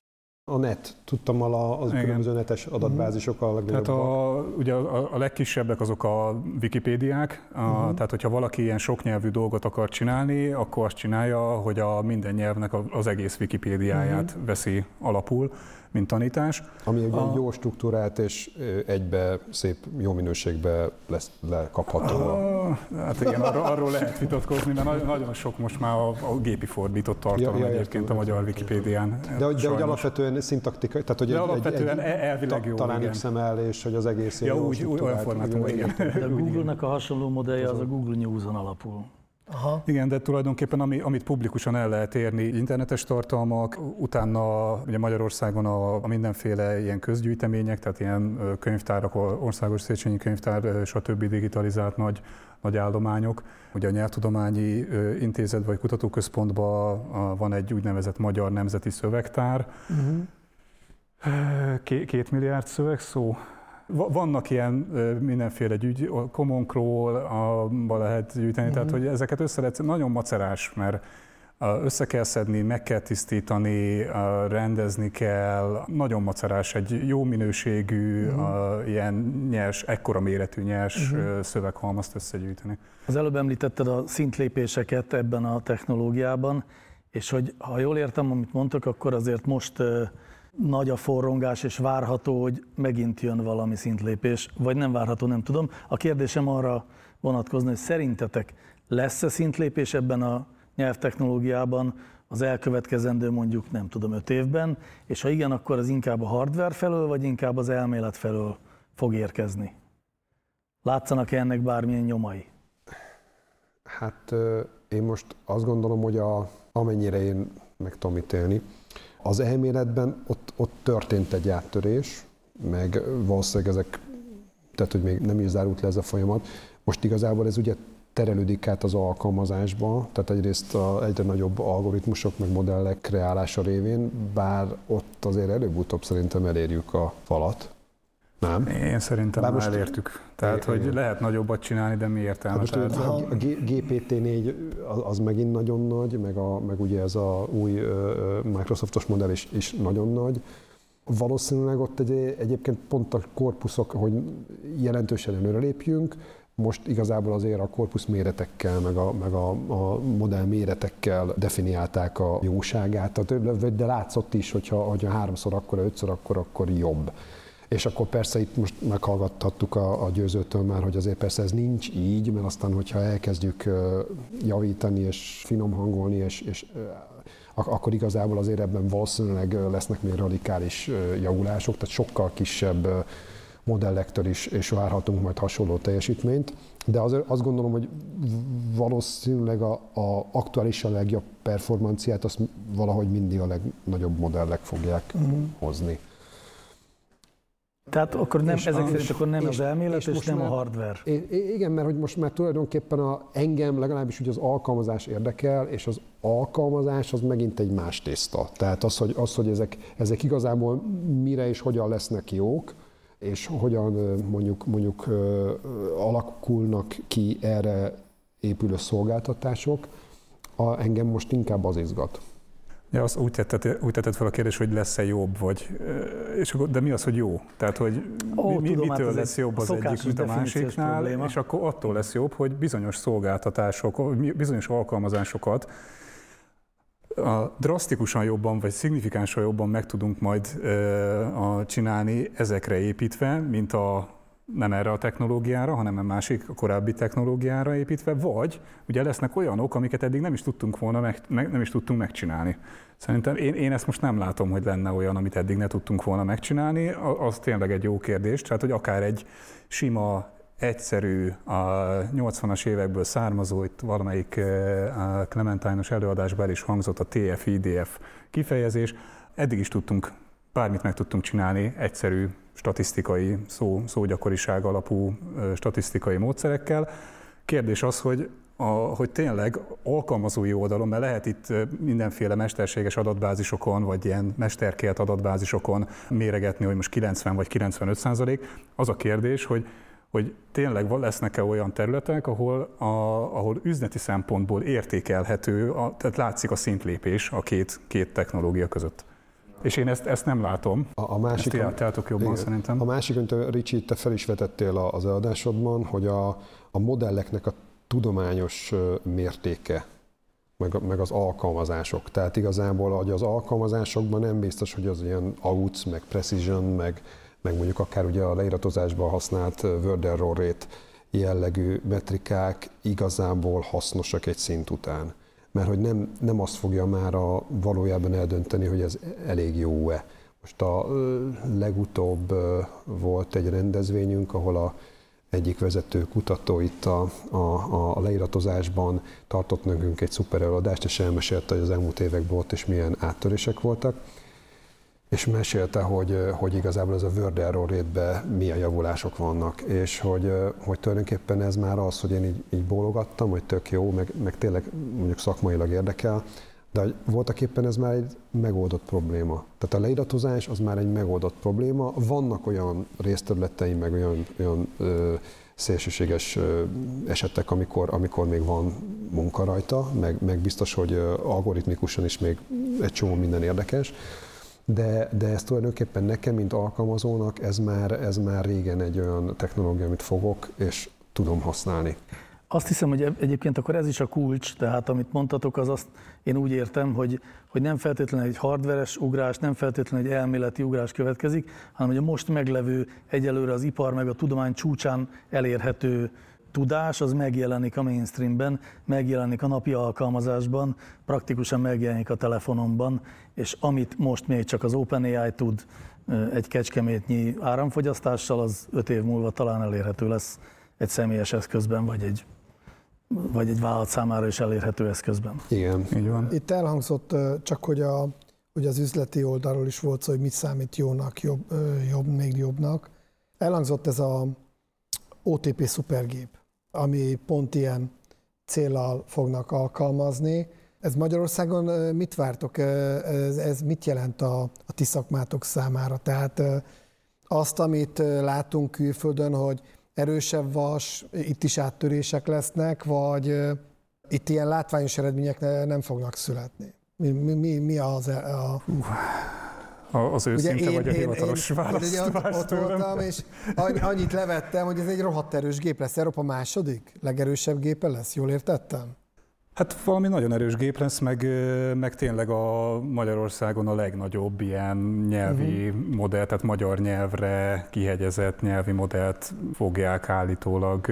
E: A net, tudtam a, az különböző netes adatbázisok a legnagyobb.
D: Tehát a, ugye a, a legkisebbek azok a Wikipédiák, a, uh-huh. tehát hogyha valaki ilyen soknyelvű dolgot akar csinálni, akkor azt csinálja, hogy a minden nyelvnek az egész Wikipédiáját uh-huh. veszi alapul mint tanítás.
E: Ami egy a... jó struktúrát és egybe szép, jó minőségbe lesz lekapható.
D: A... Hát igen, arról, arról lehet vitatkozni, mert nagyon, nagyon sok most már a, a gépi fordított tartalom ja, ja, egyébként a magyar Wikipédián.
E: De, hogy, de hogy alapvetően szintaktikai, tehát hogy
D: de egy, alapvetően egy, egy, elvileg jó,
E: talán igen. XML, és hogy az egész
D: ja, úgy, úgy, olyan formátumban, igen.
C: De a Google-nek a hasonló modellje az a Google News-on alapul.
D: Aha. Igen, de tulajdonképpen ami, amit publikusan el lehet érni, internetes tartalmak, utána ugye Magyarországon a, a mindenféle ilyen közgyűjtemények, tehát ilyen könyvtárak, országos Széchenyi könyvtár, stb. digitalizált nagy, nagy állományok. Ugye a Nyelvtudományi Intézet vagy Kutatóközpontban van egy úgynevezett Magyar Nemzeti Szövegtár, uh-huh. Két milliárd szövegszó, vannak ilyen mindenféle gyűjt, Common Crawl, lehet gyűjteni, mm-hmm. tehát hogy ezeket össze lehet, nagyon macerás, mert össze kell szedni, meg kell tisztítani, rendezni kell, nagyon macerás, egy jó minőségű, uh-huh. ilyen nyers, ekkora méretű nyers uh-huh. szöveghalmazt összegyűjteni.
C: Az előbb említetted a szintlépéseket ebben a technológiában, és hogy ha jól értem, amit mondtak, akkor azért most nagy a forrongás, és várható, hogy megint jön valami szintlépés, vagy nem várható, nem tudom. A kérdésem arra vonatkozni, hogy szerintetek lesz-e szintlépés ebben a nyelvtechnológiában az elkövetkezendő mondjuk nem tudom öt évben, és ha igen, akkor az inkább a hardware felől, vagy inkább az elmélet felől fog érkezni? Látszanak-e ennek bármilyen nyomai?
E: Hát én most azt gondolom, hogy a, amennyire én meg tudom ítélni, az elméletben ott, ott történt egy áttörés, meg valószínűleg ezek, tehát hogy még nem is zárult le ez a folyamat. Most igazából ez ugye terelődik át az alkalmazásba, tehát egyrészt a egyre nagyobb algoritmusok meg modellek kreálása révén, bár ott azért előbb-utóbb szerintem elérjük a falat. Nem?
D: Én szerintem Bár most elértük. Tehát, é, hogy igen. lehet nagyobbat csinálni, de mi értelme? Hát most
E: tehát, a, a GPT-4 az, az megint nagyon nagy, meg, a, meg ugye ez a új Microsoftos modell is, is nagyon nagy. Valószínűleg ott egy, egyébként pont a korpuszok, hogy jelentősen előrelépjünk, most igazából azért a korpusz méretekkel, meg a, meg a, a modell méretekkel definiálták a jóságát, de látszott is, hogyha, hogyha háromszor akkor, ötször akkor, akkor jobb. És akkor persze itt most meghallgathattuk a, a győzőtől már, hogy azért persze ez nincs így, mert aztán, hogyha elkezdjük javítani és finom hangolni, és, és akkor igazából azért ebben valószínűleg lesznek még radikális javulások, tehát sokkal kisebb modellektől is és várhatunk majd hasonló teljesítményt, de azért azt gondolom, hogy valószínűleg a, a aktuálisan legjobb performanciát azt valahogy mindig a legnagyobb modellek fogják uh-huh. hozni.
C: Tehát akkor nem, ezek a, szerint akkor nem és, az elmélet, és, és nem már, a hardware.
E: Igen, mert hogy most már tulajdonképpen a, engem legalábbis ugye az alkalmazás érdekel, és az alkalmazás az megint egy más tészta. Tehát az, hogy, az, hogy ezek, ezek igazából mire és hogyan lesznek jók, és hogyan mondjuk, mondjuk alakulnak ki erre épülő szolgáltatások, a, engem most inkább az izgat.
D: Ja, az úgy tetted, úgy tetted fel a kérdés, hogy lesz-e jobb, vagy, és akkor, de mi az, hogy jó? Tehát, hogy Ó, mi, tudom, mitől hát lesz jobb az egyik, mint a másiknál, probléma. és akkor attól lesz jobb, hogy bizonyos szolgáltatások, bizonyos alkalmazásokat a drasztikusan jobban, vagy szignifikánsan jobban meg tudunk majd a, csinálni ezekre építve, mint a nem erre a technológiára, hanem a másik, a korábbi technológiára építve, vagy ugye lesznek olyanok, amiket eddig nem is tudtunk volna, meg, nem is tudtunk megcsinálni. Szerintem én, én ezt most nem látom, hogy lenne olyan, amit eddig ne tudtunk volna megcsinálni, az tényleg egy jó kérdés, tehát hogy akár egy sima egyszerű, a 80-as évekből származó, itt valamelyik Clementine-os előadásban is hangzott a TF-IDF kifejezés. Eddig is tudtunk, bármit meg tudtunk csinálni egyszerű statisztikai, szó, szógyakoriság alapú statisztikai módszerekkel. Kérdés az, hogy a, hogy tényleg alkalmazói oldalon, mert lehet itt mindenféle mesterséges adatbázisokon, vagy ilyen mesterkélt adatbázisokon méregetni, hogy most 90 vagy 95 százalék. Az a kérdés, hogy hogy tényleg lesznek-e olyan területek, ahol, a, ahol üzleti szempontból értékelhető, a, tehát látszik a szintlépés a két, két technológia között. És én ezt, ezt nem látom. A, a másik, ezt látjátok jobban igen, szerintem.
E: A másik, amit Ricsi, te fel is vetettél az adásodban, hogy a, a modelleknek a tudományos mértéke, meg, meg az alkalmazások. Tehát igazából hogy az alkalmazásokban nem biztos, hogy az ilyen AUC, meg precision, meg, meg mondjuk akár ugye a leiratozásban használt word error rate jellegű metrikák igazából hasznosak egy szint után. Mert hogy nem, nem azt fogja már a valójában eldönteni, hogy ez elég jó-e. Most a legutóbb volt egy rendezvényünk, ahol a egyik vezető kutató itt a, a, a leiratozásban tartott nekünk egy szuper előadást, és elmesélte, hogy az elmúlt években ott is milyen áttörések voltak és mesélte, hogy, hogy igazából ez a Word Error rate milyen javulások vannak, és hogy, hogy tulajdonképpen ez már az, hogy én így, így bólogattam, hogy tök jó, meg, meg tényleg mondjuk szakmailag érdekel, de voltak éppen ez már egy megoldott probléma. Tehát a leiratozás az már egy megoldott probléma. Vannak olyan részterületeim, meg olyan, olyan ö, szélsőséges ö, esetek, amikor, amikor még van munka rajta, meg, meg biztos, hogy algoritmikusan is még egy csomó minden érdekes, de, de ez tulajdonképpen nekem, mint alkalmazónak, ez már, ez már régen egy olyan technológia, amit fogok, és tudom használni.
C: Azt hiszem, hogy egyébként akkor ez is a kulcs, tehát amit mondtatok, az azt én úgy értem, hogy, hogy nem feltétlenül egy hardveres ugrás, nem feltétlenül egy elméleti ugrás következik, hanem hogy a most meglevő egyelőre az ipar meg a tudomány csúcsán elérhető tudás, az megjelenik a mainstreamben, megjelenik a napi alkalmazásban, praktikusan megjelenik a telefonomban, és amit most még csak az OpenAI tud egy kecskemétnyi áramfogyasztással, az öt év múlva talán elérhető lesz egy személyes eszközben, vagy egy vagy egy vállalat számára is elérhető eszközben.
E: Igen.
D: Így van.
F: Itt elhangzott csak, hogy, a, hogy az üzleti oldalról is volt szó, hogy mit számít jónak, jobb, jobb, még jobbnak. Elhangzott ez a OTP szupergép, ami pont ilyen célral fognak alkalmazni. Ez Magyarországon mit vártok? Ez, ez mit jelent a, a ti szakmátok számára? Tehát azt, amit látunk külföldön, hogy erősebb vas, itt is áttörések lesznek, vagy itt ilyen látványos eredmények nem fognak születni? Mi, mi, mi az e, a
D: az őszinte vagy a hivatalos választ
F: én, ott, ott voltam, és annyit levettem, hogy ez egy rohadt erős gép lesz. Európa második legerősebb gépe lesz, jól értettem?
D: Hát valami nagyon erős gép lesz, meg, meg tényleg a Magyarországon a legnagyobb ilyen nyelvi uh-huh. modell, tehát magyar nyelvre kihegyezett nyelvi modellt fogják állítólag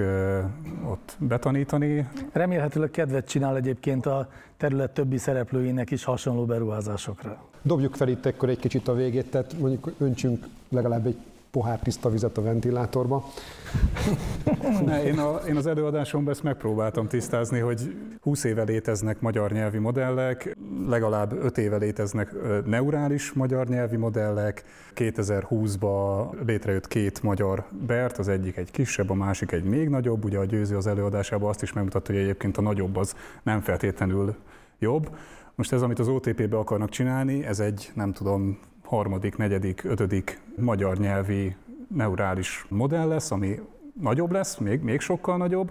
D: ott betanítani.
C: Remélhetőleg kedvet csinál egyébként a terület többi szereplőinek is hasonló beruházásokra.
E: Dobjuk fel itt akkor egy kicsit a végét, tehát mondjuk öntsünk legalább egy pohár tiszta vizet a ventilátorba.
D: Ne, én, a, én az előadásomban ezt megpróbáltam tisztázni, hogy 20 éve léteznek magyar nyelvi modellek, legalább 5 éve léteznek neurális magyar nyelvi modellek, 2020-ban létrejött két magyar BERT, az egyik egy kisebb, a másik egy még nagyobb, ugye a győző az előadásában azt is megmutatta, hogy egyébként a nagyobb az nem feltétlenül jobb. Most ez, amit az OTP-be akarnak csinálni, ez egy, nem tudom, harmadik, negyedik, ötödik magyar nyelvi neurális modell lesz, ami nagyobb lesz, még, még sokkal nagyobb,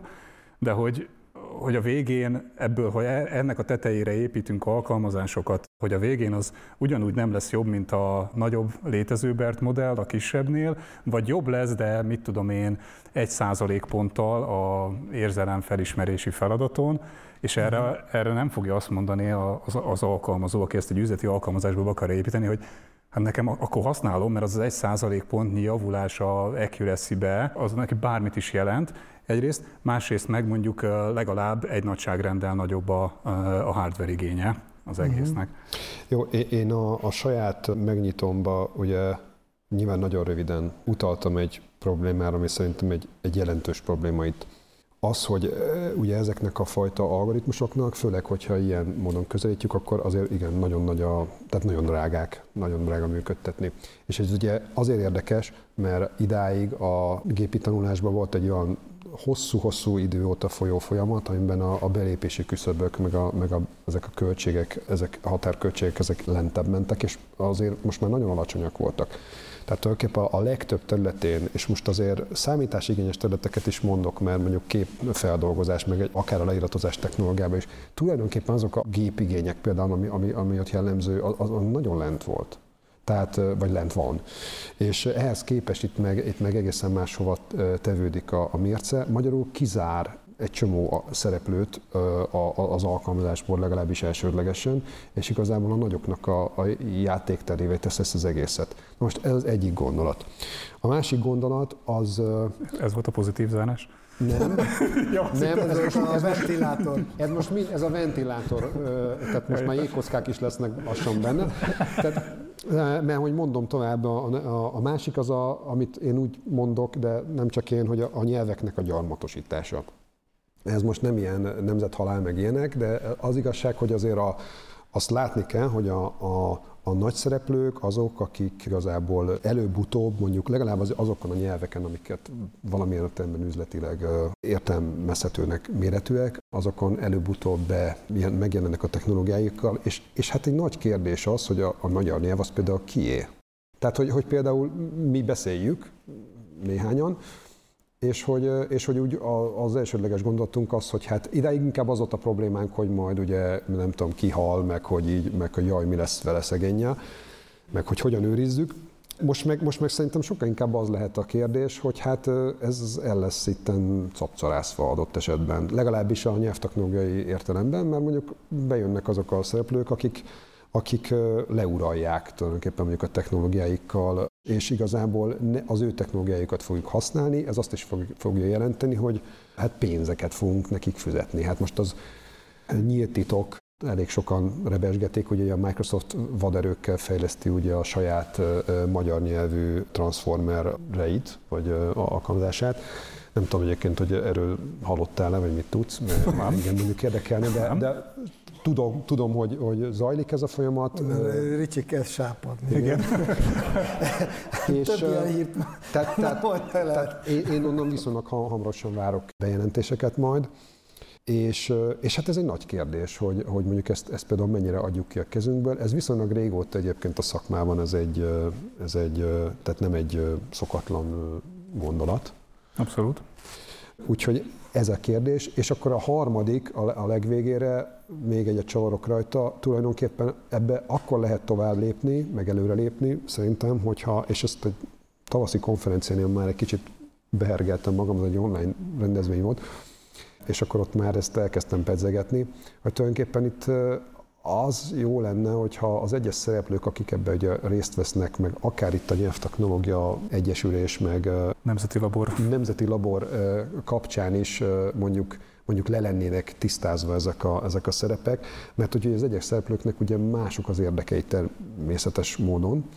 D: de hogy, hogy a végén ebből, hogy e, ennek a tetejére építünk alkalmazásokat, hogy a végén az ugyanúgy nem lesz jobb, mint a nagyobb létező BERT modell a kisebbnél, vagy jobb lesz, de mit tudom én, egy százalékponttal a érzelem felismerési feladaton, és erre, uh-huh. erre nem fogja azt mondani az, az alkalmazó, aki ezt egy üzleti alkalmazásból akar építeni, hogy Hát nekem akkor használom, mert az az egy százalék pontnyi javulás a accuracy-be, az neki bármit is jelent. Egyrészt, másrészt meg mondjuk legalább egy nagyságrendel nagyobb a, a hardware igénye az mhm. egésznek.
E: Uh-huh. Jó, én a, a saját megnyitomba ugye nyilván nagyon röviden utaltam egy problémára, ami szerintem egy, egy jelentős probléma itt az, hogy ugye ezeknek a fajta algoritmusoknak, főleg, hogyha ilyen módon közelítjük, akkor azért igen, nagyon nagy a, tehát nagyon drágák, nagyon drága működtetni. És ez ugye azért érdekes, mert idáig a gépi tanulásban volt egy olyan hosszú-hosszú idő óta folyó folyamat, amiben a, a belépési küszöbök, meg, a, meg a, ezek a költségek, ezek a határköltségek, ezek lentebb mentek, és azért most már nagyon alacsonyak voltak. Tehát tulajdonképpen a legtöbb területén, és most azért számításigényes területeket is mondok, mert mondjuk képfeldolgozás, meg akár a leíratozás technológiában is, tulajdonképpen azok a gépigények például, ami, ami, ami ott jellemző, az, az nagyon lent volt tehát, vagy lent van. És ehhez képest itt meg, itt meg egészen máshova tevődik a, a mérce. Magyarul kizár egy csomó szereplőt az alkalmazásból legalábbis elsődlegesen, és igazából a nagyoknak a, a játékterévé tesz ezt az egészet. Most ez az egyik gondolat. A másik gondolat az...
D: Ez volt a pozitív zárás?
E: Nem, ja, nem ez a, a ventilátor. Ez most mi, ez a ventilátor, tehát most már jégkockák is lesznek lassan benne. Tehát, mert hogy mondom tovább, a, a, a másik az, a, amit én úgy mondok, de nem csak én, hogy a, a nyelveknek a gyarmatosítása. Ez most nem ilyen nemzethalál meg ilyenek, de az igazság, hogy azért a, azt látni kell, hogy a, a, a nagy szereplők azok, akik igazából előbb-utóbb mondjuk legalább az, azokon a nyelveken, amiket valamilyen értelemben üzletileg értelmezhetőnek méretűek, azokon előbb-utóbb be megjelennek a technológiáikkal, és, és hát egy nagy kérdés az, hogy a, a magyar nyelv az például kié. Tehát, hogy, hogy például mi beszéljük néhányan, és hogy, és hogy úgy az elsődleges gondolatunk az, hogy hát idáig inkább az volt a problémánk, hogy majd ugye nem tudom, kihal, meg hogy így, meg hogy jaj, mi lesz vele szegénye, meg hogy hogyan őrizzük. Most meg, most meg szerintem sokkal inkább az lehet a kérdés, hogy hát ez el lesz itten capcarászva adott esetben, legalábbis a nyelvtechnológiai értelemben, mert mondjuk bejönnek azok a szereplők, akik, akik leuralják tulajdonképpen mondjuk a technológiáikkal, és igazából az ő technológiájukat fogjuk használni, ez azt is fogja jelenteni, hogy hát pénzeket fogunk nekik fizetni. Hát most az nyílt titok, elég sokan rebesgetik, hogy a Microsoft vaderőkkel fejleszti ugye a saját magyar nyelvű transformereit, vagy alkalmazását. Nem tudom egyébként, hogy erről hallottál-e, vagy mit tudsz, mert már igen mondjuk érdekelne, de, de tudom, tudom hogy, hogy zajlik ez a folyamat.
F: Ricsi kezd sápadni.
E: Igen.
F: és, Több ilyen hírt
E: tehát, tehát, tehát én, én onnan viszonylag hamarosan várok bejelentéseket majd. És, és hát ez egy nagy kérdés, hogy, hogy mondjuk ezt, ezt például mennyire adjuk ki a kezünkből. Ez viszonylag régóta egyébként a szakmában ez egy, ez egy tehát nem egy szokatlan gondolat.
D: Abszolút.
E: Úgyhogy ez a kérdés, és akkor a harmadik, a legvégére, még egyet csavarok rajta, tulajdonképpen ebbe akkor lehet tovább lépni, meg előre lépni, szerintem, hogyha, és ezt egy tavaszi konferencián már egy kicsit behergeltem magam, ez egy online rendezvény volt, és akkor ott már ezt elkezdtem pedzegetni, hogy tulajdonképpen itt az jó lenne, hogyha az egyes szereplők, akik ebbe ugye részt vesznek, meg akár itt a nyelvtechnológia egyesülés, meg
D: Nemzeti Labor,
E: Nemzeti Labor kapcsán is mondjuk mondjuk le lennének tisztázva ezek a, ezek a szerepek, mert ugye az egyes szereplőknek ugye mások az érdekei természetes módon,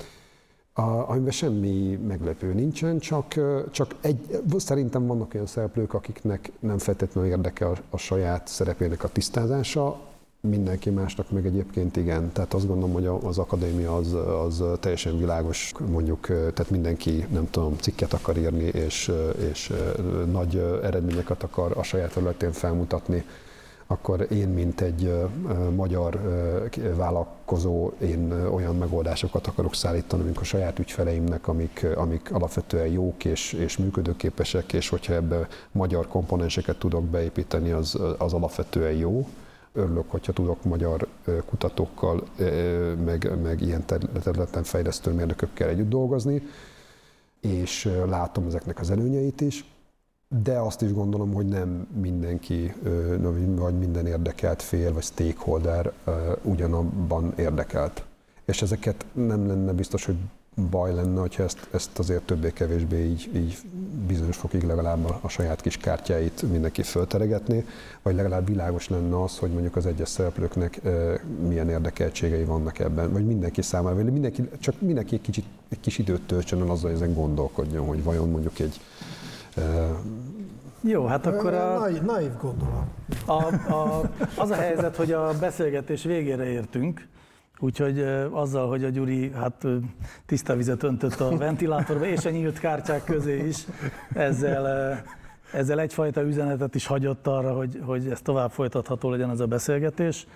E: a, amiben semmi meglepő nincsen, csak, csak egy, szerintem vannak olyan szereplők, akiknek nem feltétlenül érdeke a, a saját szerepének a tisztázása, mindenki másnak meg egyébként igen. Tehát azt gondolom, hogy az akadémia az, az teljesen világos, mondjuk, tehát mindenki, nem tudom, cikket akar írni, és, és nagy eredményeket akar a saját területén felmutatni akkor én, mint egy magyar vállalkozó, én olyan megoldásokat akarok szállítani, amik a saját ügyfeleimnek, amik, amik alapvetően jók és, és működőképesek, és hogyha ebbe magyar komponenseket tudok beépíteni, az, az alapvetően jó. Örülök, hogyha tudok magyar kutatókkal, meg, meg ilyen területen fejlesztő mérnökökkel együtt dolgozni, és látom ezeknek az előnyeit is de azt is gondolom, hogy nem mindenki, vagy minden érdekelt fél, vagy stakeholder ugyanabban érdekelt. És ezeket nem lenne biztos, hogy baj lenne, hogyha ezt, ezt azért többé-kevésbé így, így bizonyos fokig legalább a, a saját kis kártyáit mindenki fölteregetné, vagy legalább világos lenne az, hogy mondjuk az egyes szereplőknek e, milyen érdekeltségei vannak ebben, vagy mindenki számára, vagy mindenki, csak mindenki egy, kicsit, egy kis időt töltsön el azzal, hogy ezen gondolkodjon, hogy vajon mondjuk egy
C: jó, hát akkor a...
F: Naív, naív gondolat.
C: A, a, az a helyzet, hogy a beszélgetés végére értünk, úgyhogy azzal, hogy a Gyuri hát tiszta vizet öntött a ventilátorba és a nyílt kártyák közé is, ezzel, ezzel egyfajta üzenetet is hagyott arra, hogy, hogy ez tovább folytatható legyen ez a beszélgetés.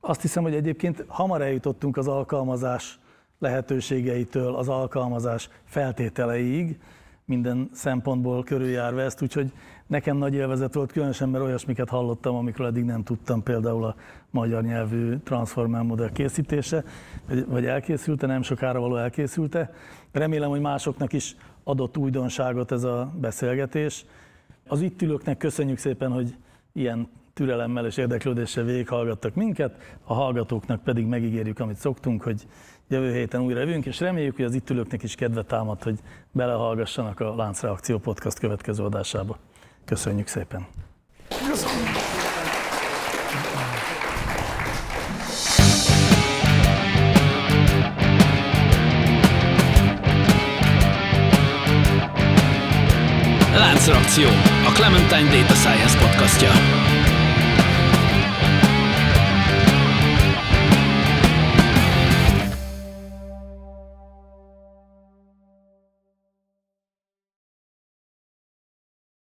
C: Azt hiszem, hogy egyébként hamar eljutottunk az alkalmazás lehetőségeitől az alkalmazás feltételeiig, minden szempontból körüljárva ezt, úgyhogy nekem nagy élvezet volt, különösen, mert olyasmiket hallottam, amikről eddig nem tudtam, például a magyar nyelvű Transformer modell készítése, vagy elkészülte, nem sokára való elkészülte. Remélem, hogy másoknak is adott újdonságot ez a beszélgetés. Az itt ülőknek köszönjük szépen, hogy ilyen türelemmel és érdeklődéssel végighallgattak minket, a hallgatóknak pedig megígérjük, amit szoktunk, hogy jövő héten újra jövünk, és reméljük, hogy az itt ülőknek is kedve támad, hogy belehallgassanak a Láncreakció Podcast következő adásába. Köszönjük szépen!
G: Láncreakció, a Clementine Data Science podcastja.